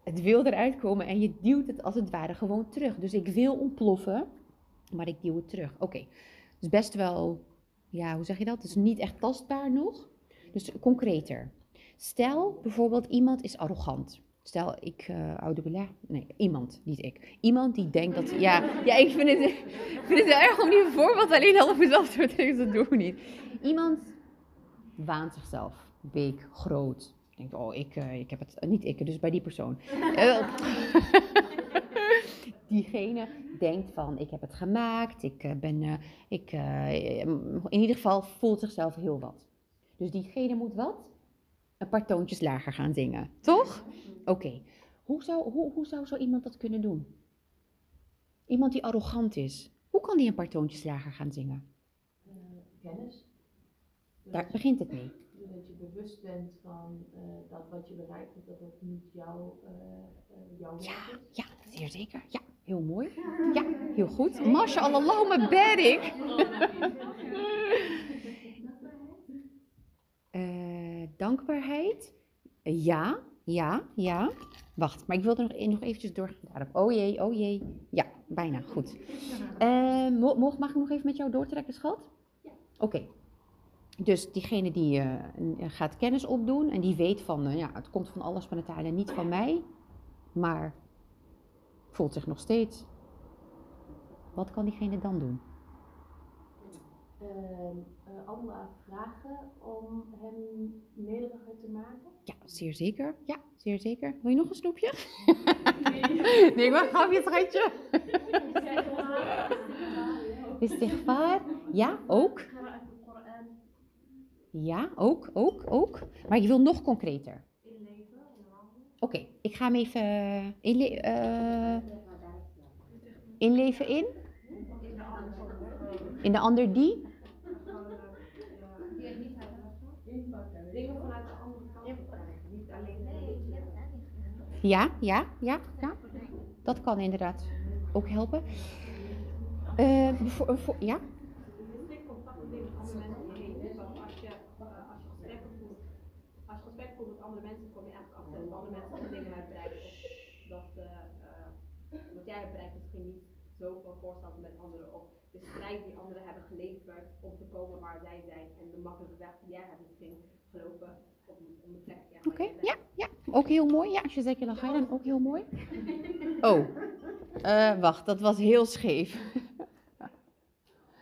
het wil eruit komen en je duwt het als het ware gewoon terug. Dus ik wil ontploffen, maar ik duw het terug. Oké, dus best wel, ja, hoe zeg je dat? Het is niet echt tastbaar nog. Dus concreter. Stel bijvoorbeeld iemand is arrogant. Stel, ik, uh, oude bela, nee, iemand, niet ik. Iemand die denkt dat, ja, ja ik vind het, het erg om die voorbeeld alleen al op mezelf te betekenen, dat doen we niet. Iemand waant zichzelf big, groot. Denkt, oh, ik, uh, ik heb het, uh, niet ik, dus bij die persoon. Diegene denkt van, ik heb het gemaakt, ik ben, ik, in ieder geval voelt zichzelf heel wat. Dus diegene moet wat? Een paar toontjes lager gaan zingen, toch? Oké, okay. hoe, zou, hoe, hoe zou zo iemand dat kunnen doen? Iemand die arrogant is, hoe kan die een paar toontjes lager gaan zingen? kennis. Daar begint het mee. Dat je bewust bent van uh, dat wat je bereikt hebt, dat dat niet jouw, uh, uh, jouw ja, is. ja, zeer zeker. Ja, heel mooi. Ja, heel goed. Mashallah, mijn berik. Uh, dankbaarheid. Ja, ja, ja. Wacht, maar ik wilde nog, nog eventjes door. Daarop. Oh jee, oh jee. Ja, bijna. Goed. Uh, mag ik nog even met jou doortrekken, schat? Ja. Oké. Okay. Dus diegene die uh, gaat kennis opdoen en die weet van, uh, ja, het komt van alles van en niet van mij, maar voelt zich nog steeds. Wat kan diegene dan doen? Uh, Allah vragen om hem nederiger te maken? Ja, zeer zeker. Ja, zeer zeker. Wil je nog een snoepje? nee, maar grapje, schatje. Istighfar. Ja, ook. Ja, ook, ook, ook. Maar je wil nog concreter. Oké, okay, ik ga hem even inle uh, inleven in. In de ander die? Dingen vanuit de andere kant krijgen, niet alleen Ja, ja, ja, ja. Dat kan inderdaad ook helpen. Uh, voor, voor, met andere mensen, kom je eigenlijk achter dat andere mensen dingen hebben bereikt. Of dat wat jij hebt bereikt misschien niet zoveel voorstelt met anderen. Of de strijd die anderen hebben geleverd om te komen waar zij zijn. En de makkelijke weg die jij hebt misschien gelopen om, om de plek. Oké, ja, ja, ook heel mooi. Ja, als je zeker dan ga je dan ook heel mooi. Oh, uh, wacht, dat was heel scheef.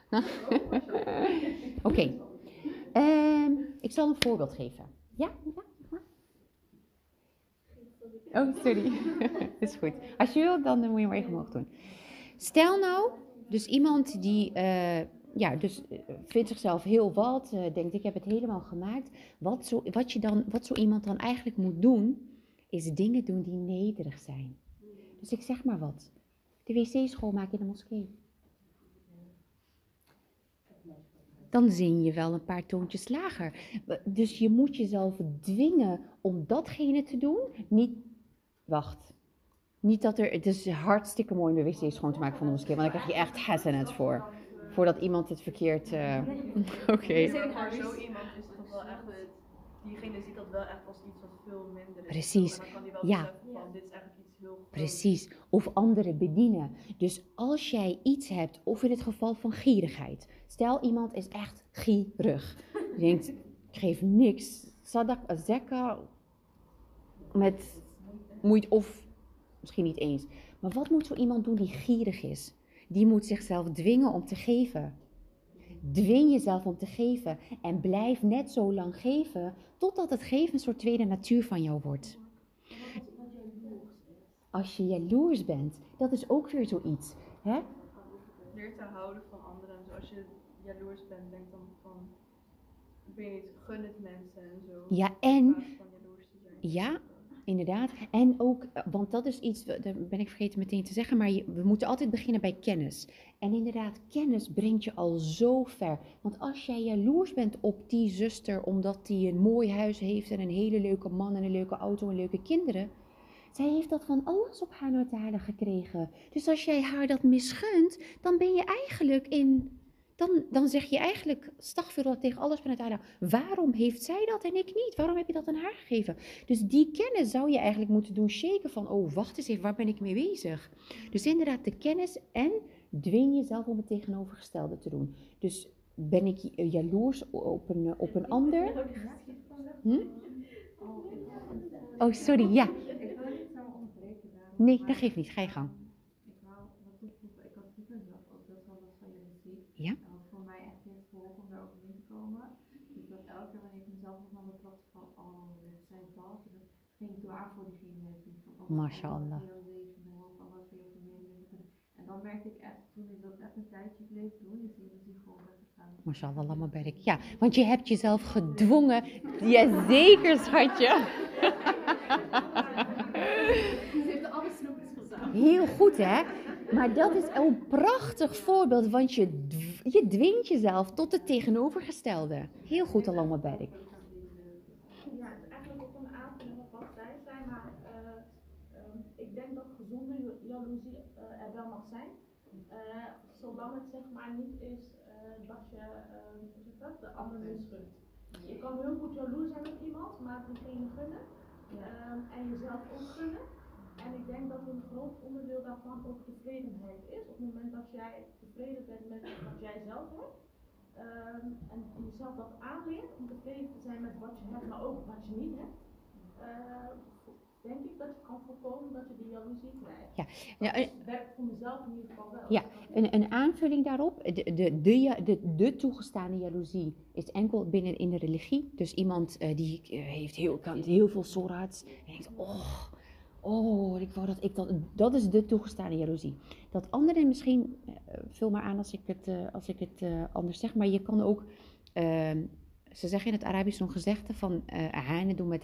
Oké, okay. um, ik zal een voorbeeld geven. Ja, ja. Oh, sorry. is goed. Als je wilt, dan moet je maar even omhoog doen. Stel nou, dus iemand die uh, ja, dus uh, vindt zichzelf heel wat, uh, denkt ik heb het helemaal gemaakt. Wat zo, wat, je dan, wat zo iemand dan eigenlijk moet doen, is dingen doen die nederig zijn. Dus ik zeg maar wat. De wc schoonmaken in de moskee. dan zing je wel een paar toontjes lager. Dus je moet jezelf dwingen om datgene te doen. Niet, wacht. Niet dat er, het is hartstikke mooi om de wc schoon te maken van de moskee, want dan krijg je echt hasanet voor. Voordat iemand het verkeerd, uh, oké. Okay. Maar zo iemand is toch wel echt, diegene ziet dat wel echt als iets wat veel minder is. Precies, dan kan die wel ja. van, dit is eigenlijk iets heel groots. Precies, of anderen bedienen. Dus als jij iets hebt, of in het geval van gierigheid. Stel iemand is echt gierig. Je denkt, ik geef niks. Sadak, zakka, met moet of Misschien niet eens. Maar wat moet zo iemand doen die gierig is? Die moet zichzelf dwingen om te geven. Dwing jezelf om te geven en blijf net zo lang geven totdat het geven een soort tweede natuur van jou wordt. Als je jaloers bent, dat is ook weer zoiets. Hè? Leer te houden van anderen. Dus als je jaloers bent, denk dan van, ik weet niet, gun het mensen en zo. Ja, en. Ja, inderdaad. En ook, eh, want dat is iets, dat ben ik vergeten meteen te zeggen, maar we moeten altijd beginnen bij kennis. En inderdaad, kennis brengt je al zo ver. Want als jij jaloers bent op die zuster omdat die een mooi huis heeft en een hele leuke man en een leuke auto en leuke kinderen. Zij heeft dat van Allah subhanahu wa ta'ala gekregen. Dus als jij haar dat misgunt, dan ben je eigenlijk in... Dan, dan zeg je eigenlijk, stagfirullah tegen Allah subhanahu wa ta'ala. Waarom heeft zij dat en ik niet? Waarom heb je dat aan haar gegeven? Dus die kennis zou je eigenlijk moeten doen shaken van, oh wacht eens even, waar ben ik mee bezig? Dus inderdaad de kennis en dwing jezelf om het tegenovergestelde te doen. Dus ben ik eh, jaloers op een, eh, op een ander? Hm? Oh, sorry, ja. Nee, dat geeft niet. Ga je gang. Ik wou wat toevoegen. Ik had vroeger zelf ook best wel wat van jullie zie. Ja. En wat voor mij echt heeft geholpen om daar overheen te komen. Dus dat elke keer wanneer ik mezelf op mijn betrapt van, oh, dit zijn dat. Dus dan ging ik dua voor diegene heeft. Van, oh, Mashallah. Allah voor jou zegen, oh, Allah voor jou verminderen. En dan merkte ik echt, toen ik dat echt een tijdje bleef doen, is die gewoon weggegaan. Mashallah, lama barik. Ja, want je hebt jezelf gedwongen. Jazeker, schatje. Ze heeft alle snoepjes verzameld. Heel goed, hè? Maar dat is een prachtig voorbeeld, want je, je dwingt jezelf tot het tegenovergestelde. Heel goed, allemaal. Ja, het is eigenlijk op een aanvulling op wat zij zei, maar eh, ehm, ik denk dat gezonde ja- jaloezie eh, er wel mag zijn. Eh, zolang het zeg maar niet is eh, dat je je dat, de ander misgunt. Je kan heel goed jaloers zijn op iemand, maar diegene gunnen ehm, en jezelf ook gunnen. En ik denk dat een groot onderdeel daarvan ook tevredenheid is. Op het moment dat jij tevreden bent met wat jij zelf hebt, ehm, en jezelf dat aanleert om tevreden te zijn met wat je hebt, maar ook wat je niet hebt, denk ik dat je kan voorkomen dat je die jaloezie krijgt. Ja, Dat werkt voor mezelf in ieder geval wel. Ja, Een, een aanvulling daarop, de, de, de, de, de toegestane jaloezie is enkel binnen in de religie. Dus iemand eh, die eh, heeft heel, kan heel veel sorats en denkt, oh, oh, ik wou dat ik dat, dat is de toegestane jaloezie. Dat andere misschien, eh, vul maar aan als ik het, eh, als ik het eh, anders zeg, maar je kan ook, ehm, ze zeggen in het Arabisch zo'n gezegde van aane doen met.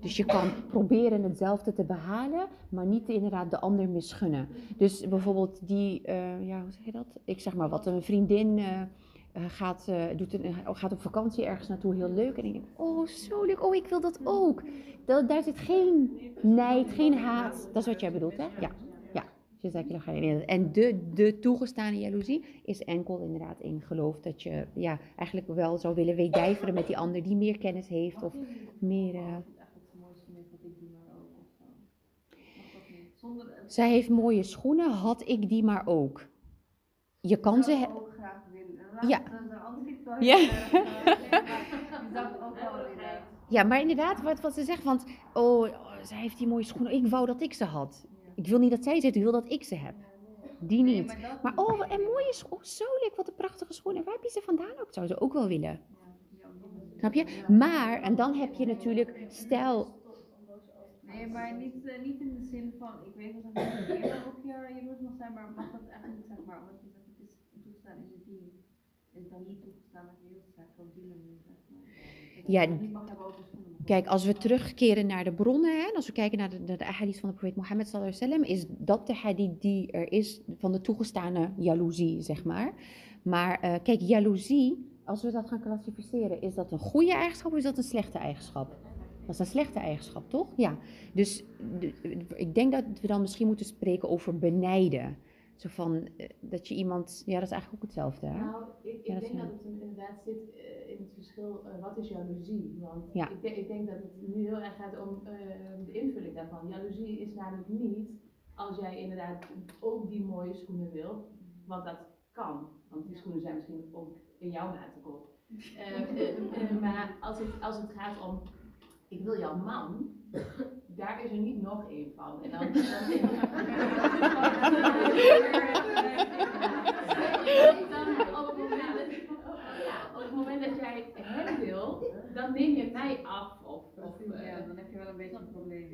Dus je kan proberen hetzelfde te behalen, maar niet inderdaad de ander misgunnen. Dus bijvoorbeeld die, eh, ja, hoe zeg je dat? Ik zeg maar wat, een vriendin eh, gaat, doet een, gaat op vakantie ergens naartoe, heel leuk. En ik denk, oh zo leuk, oh ik wil dat ook. Dat, daar zit geen nijd, geen haat. Dat is wat jij bedoelt, hè? Ja. Jazakallah. En de, de toegestane jaloezie is enkel inderdaad in geloof dat je ja, eigenlijk wel zou willen weedijveren met die ander die meer kennis heeft of meer... eh, zij heeft mooie schoenen, had ik die maar ook. Je kan ze... zou he- ik ook graag willen. Ja. Ja. Ja, maar inderdaad, wat, wat ze zegt, want oh, oh, zij heeft die mooie schoenen. Ik wou dat ik ze had. Ik wil niet dat zij ze heeft, ik wil dat ik ze heb. Die Nee, niet. maar oh, en mooie schoenen. Oh, zo leuk, wat een prachtige schoenen. Waar heb je ze vandaan ook? Zou ze ook wel willen. Snap je? Maar, en dan heb je natuurlijk, stel, Nee, maar niet, eh, niet in de zin van, ik weet dat het niet eerder op je jaloers mag zijn, maar mag dat echt niet, zeg maar, omdat je zegt het is toegestaan in de dien. Is dan niet toegestaan dat je heel sterk op die manier, zeg maar. Ja, het niet mag hebben over. Kijk, als we terugkeren naar de bronnen, hè, als we kijken naar de, de ahadith van de profeet Mohammed sallallahu alaihi wasallam, is dat de hadith die er is van de toegestane jaloezie, zeg maar. Maar eh, kijk, jaloezie, als we dat gaan klassificeren, is dat een goede eigenschap of is dat een slechte eigenschap? Dat is een slechte eigenschap, toch? Ja. Dus ik denk dat we dan misschien moeten spreken over benijden. Zo van, eh, dat je iemand, ja, dat is eigenlijk ook hetzelfde, hè? Nou, ik, ik Ja, dat denk dat het inderdaad zit eh, in het verschil, eh, wat is jaloezie? Want Ja. ik, denk, ik denk dat het nu heel erg gaat om eh, de invulling daarvan. Jaloezie is namelijk niet als jij inderdaad ook die mooie schoenen wilt, want dat kan. Want die schoenen zijn misschien ook in jouw maat te koop. Eh, eh, eh, maar als het, als het gaat om, ik wil jouw man, daar is er niet nog één van. En dan, dan dan op het moment dat, jij hem wil, dan neem je mij af. Of, of, eh, Ja, dan heb je wel een beetje een probleem.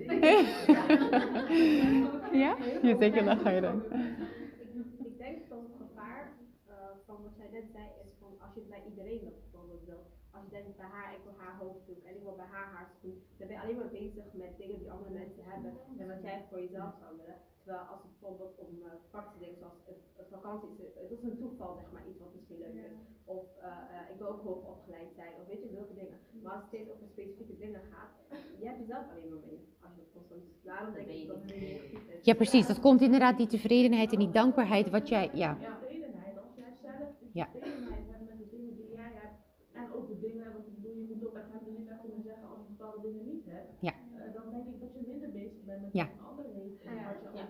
Ja? Je zeker dat ga je dan. Ik, denk dat het gevaar eh, van wat zij net zei is van als je het bij iedereen dat bijvoorbeeld wil. Je bij haar, ik wil haar hoofddoek en ik wil bij haar haar doen. Dan ben je alleen maar bezig met dingen die andere mensen hebben en wat jij voor jezelf zou willen. Terwijl als het bijvoorbeeld om uh, praktische dingen zoals het, het vakantie is, het is een toeval zeg maar iets wat misschien leuk is. Of eh, eh, ik wil ook hoog opgeleid zijn of weet je zulke dingen. Maar als het steeds over specifieke dingen gaat, jij hebt jezelf alleen maar mee. Als je dat constant. Daarom denk ik dat het is. Ja, precies. Dat komt inderdaad die tevredenheid en die dankbaarheid wat jij, ja als jij zelf die Ja. tevredenheid hebt met de dingen die jij hebt, en ook de dingen, want ik bedoel, je moet ook alhamdulillah kunnen zeggen als je bepaalde dingen niet hebt, Ja. eh, dan denk ik dat je minder bezig bent met Ja. en Ja.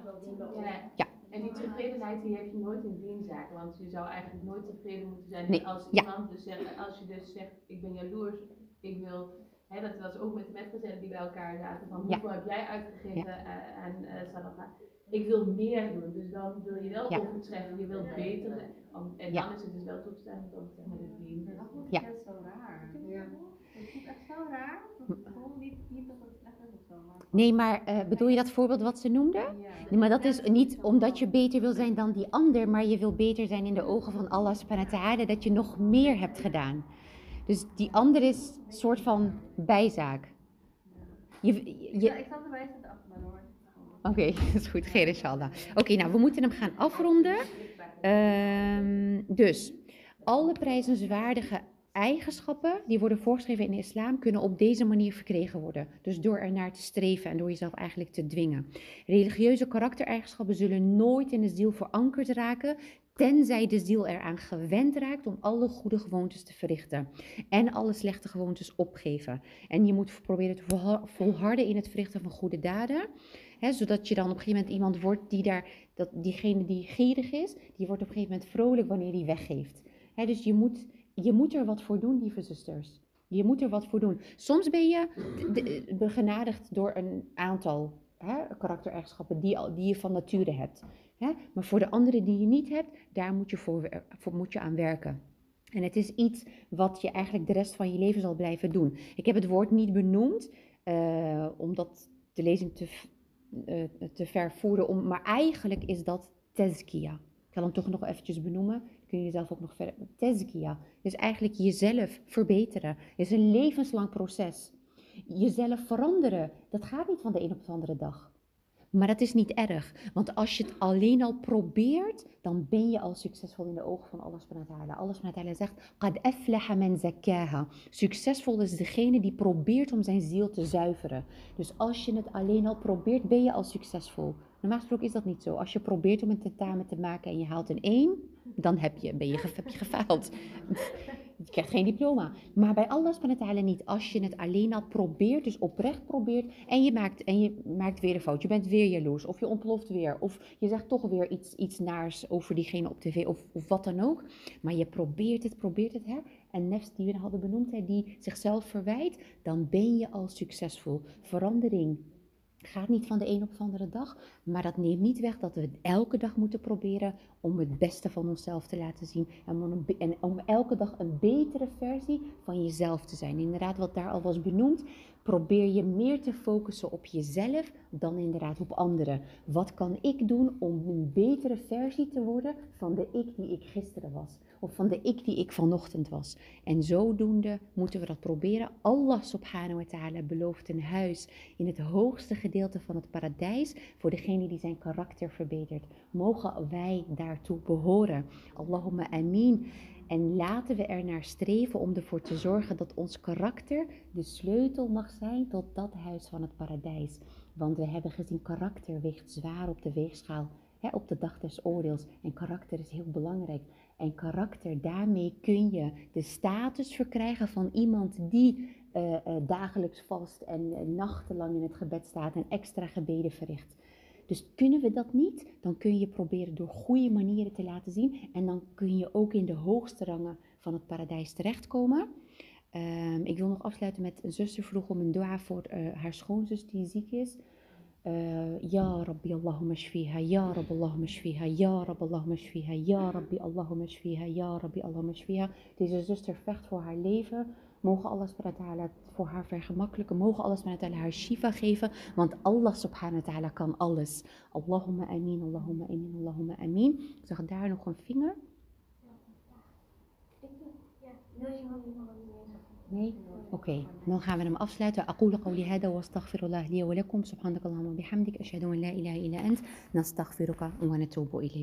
Ja. Ja. Die tevredenheid die heb je nooit in dienzaken, want je zou eigenlijk nooit tevreden moeten zijn Nee, als ja. iemand dus zegt, als je dus zegt, ik ben jaloers, ik wil, hè, dat was ook met de metgezellen die bij elkaar zaten, van Ja. hoeveel heb jij uitgegeven eh, aan uh? Ik wil meer doen, dus dan wil je wel Ja. overtreffen, je wil beter En Ja. dan is het dus wel toegestaan om zeg maar de dien. Dat Ja. echt zo raar. Ja. Ik vond het echt zo raar. Dat het gewoon niet, niet dat het slecht is of zo. Maar Nee, maar eh, bedoel je dat voorbeeld wat ze noemde? ja. Nee, maar dat is niet omdat je beter wil zijn dan die ander, maar je wil beter zijn in de ogen van Allah subhanahu wa ta'ala, dat je nog meer hebt gedaan. Dus die ander is een soort van bijzaak. Je, zal- ik zal de hoor. Oké, dat is goed. Geen inshallah. Oké, nou, we moeten hem gaan afronden. Ehm, dus, alle prijzenswaardige eigenschappen die worden voorgeschreven in de islam, kunnen op deze manier verkregen worden. Dus door ernaar te streven en door jezelf eigenlijk te dwingen. Religieuze karaktereigenschappen zullen nooit in de ziel verankerd raken, tenzij de ziel eraan gewend raakt om alle goede gewoontes te verrichten. En alle slechte gewoontes opgeven. En je moet proberen te volha- volharden in het verrichten van goede daden. Zodat je dan op een gegeven moment iemand wordt die daar, dat, diegene die gierig is, die wordt op een gegeven moment vrolijk wanneer die weggeeft. Dus je moet, je moet er wat voor doen, lieve zusters. Je moet er wat voor doen. Soms ben je de- begenadigd door een aantal hè, karaktereigenschappen die, al- die je van nature hebt. Hè? Maar voor de andere die je niet hebt, daar moet je, voor, moet je aan werken. En het is iets wat je eigenlijk de rest van je leven zal blijven doen. Ik heb het woord niet benoemd, eh, omdat de lezing te, eh, te ver voerde. Om, maar eigenlijk is dat tezkia. Ik zal hem toch nog eventjes benoemen kun je jezelf ook nog verder. Tezkia is eigenlijk jezelf verbeteren. Het is een levenslang proces. Jezelf veranderen, dat gaat niet van de een op de andere dag. Maar dat is niet erg, want als je het alleen al probeert, dan ben je al succesvol in de ogen van Allah subhanahu wa ta'ala. Allah subhanahu wa ta'ala zegt, Qad aflaha man. Succesvol is degene die probeert om zijn ziel te zuiveren. Dus als je het alleen al probeert, ben je al succesvol. Normaal gesproken is dat niet zo. Als je probeert om een tentamen te maken en je haalt een 1, dan heb je, ben je, heb je gefaald. Je krijgt geen diploma. Maar bij Allah subhanahu niet. Als je het alleen al probeert, dus oprecht probeert, en je maakt, en je maakt weer een fout. Je bent weer jaloers, of je ontploft weer, of je zegt toch weer iets, iets naars over diegene op tv, of, of wat dan ook. Maar je probeert het, probeert het, hè. En nefs die we hadden benoemd, hè, die zichzelf verwijt, dan ben je al succesvol. Verandering gaat niet van de een op de andere dag, maar dat neemt niet weg dat we elke dag moeten proberen om het beste van onszelf te laten zien. En om, en om elke dag een betere versie van jezelf te zijn. Inderdaad, wat daar al was benoemd, probeer je meer te focussen op jezelf dan inderdaad op anderen. Wat kan ik doen om een betere versie te worden van de ik die ik gisteren was? Of van de ik die ik vanochtend was? En zodoende moeten we dat proberen. Allah subhanahu wa ta'ala belooft een huis in het hoogste gedeelte van het paradijs voor degene die zijn karakter verbetert. Mogen wij daartoe behoren. Allahumma amin. En laten we er naar streven om ervoor te zorgen dat ons karakter de sleutel mag zijn tot dat huis van het paradijs. Want we hebben gezien, karakter weegt zwaar op de weegschaal, hè, op de dag des oordeels. En karakter is heel belangrijk. En karakter, daarmee kun je de status verkrijgen van iemand die eh, eh, dagelijks vast en eh, nachtenlang in het gebed staat en extra gebeden verricht. Dus kunnen we dat niet, dan kun je proberen door goede manieren te laten zien. En dan kun je ook in de hoogste rangen van het paradijs terechtkomen. Ehm, ik wil nog afsluiten met een zuster vroeg om een dua voor eh, haar schoonzus die ziek is. Eh, ja Rabbi Allahumma shfiha, ja Rabbi Allahumma shfiha, ja Rabbi Allahumma shfiha, ja Rabbi Allahumma shfiha, ja Rabbi Allahumma shfiha. Deze zuster vecht voor haar leven. Mogen Allah subhanahu voor haar vergemakkelijken. Mogen Allah subhanahu wa ta'ala haar shifa geven. Want Allah subhanahu wa ta'ala kan alles. Allahumma amin, Allahumma amin, Allahumma amin. Ik zag daar nog een vinger. Nee? Oké, dan gaan we hem afsluiten. أقول قولي هذا واستغفر الله لي ولكم سبحانك اللهم وبحمدك أشهد أن لا إله إلا أنت نستغفرك ونتوب إليك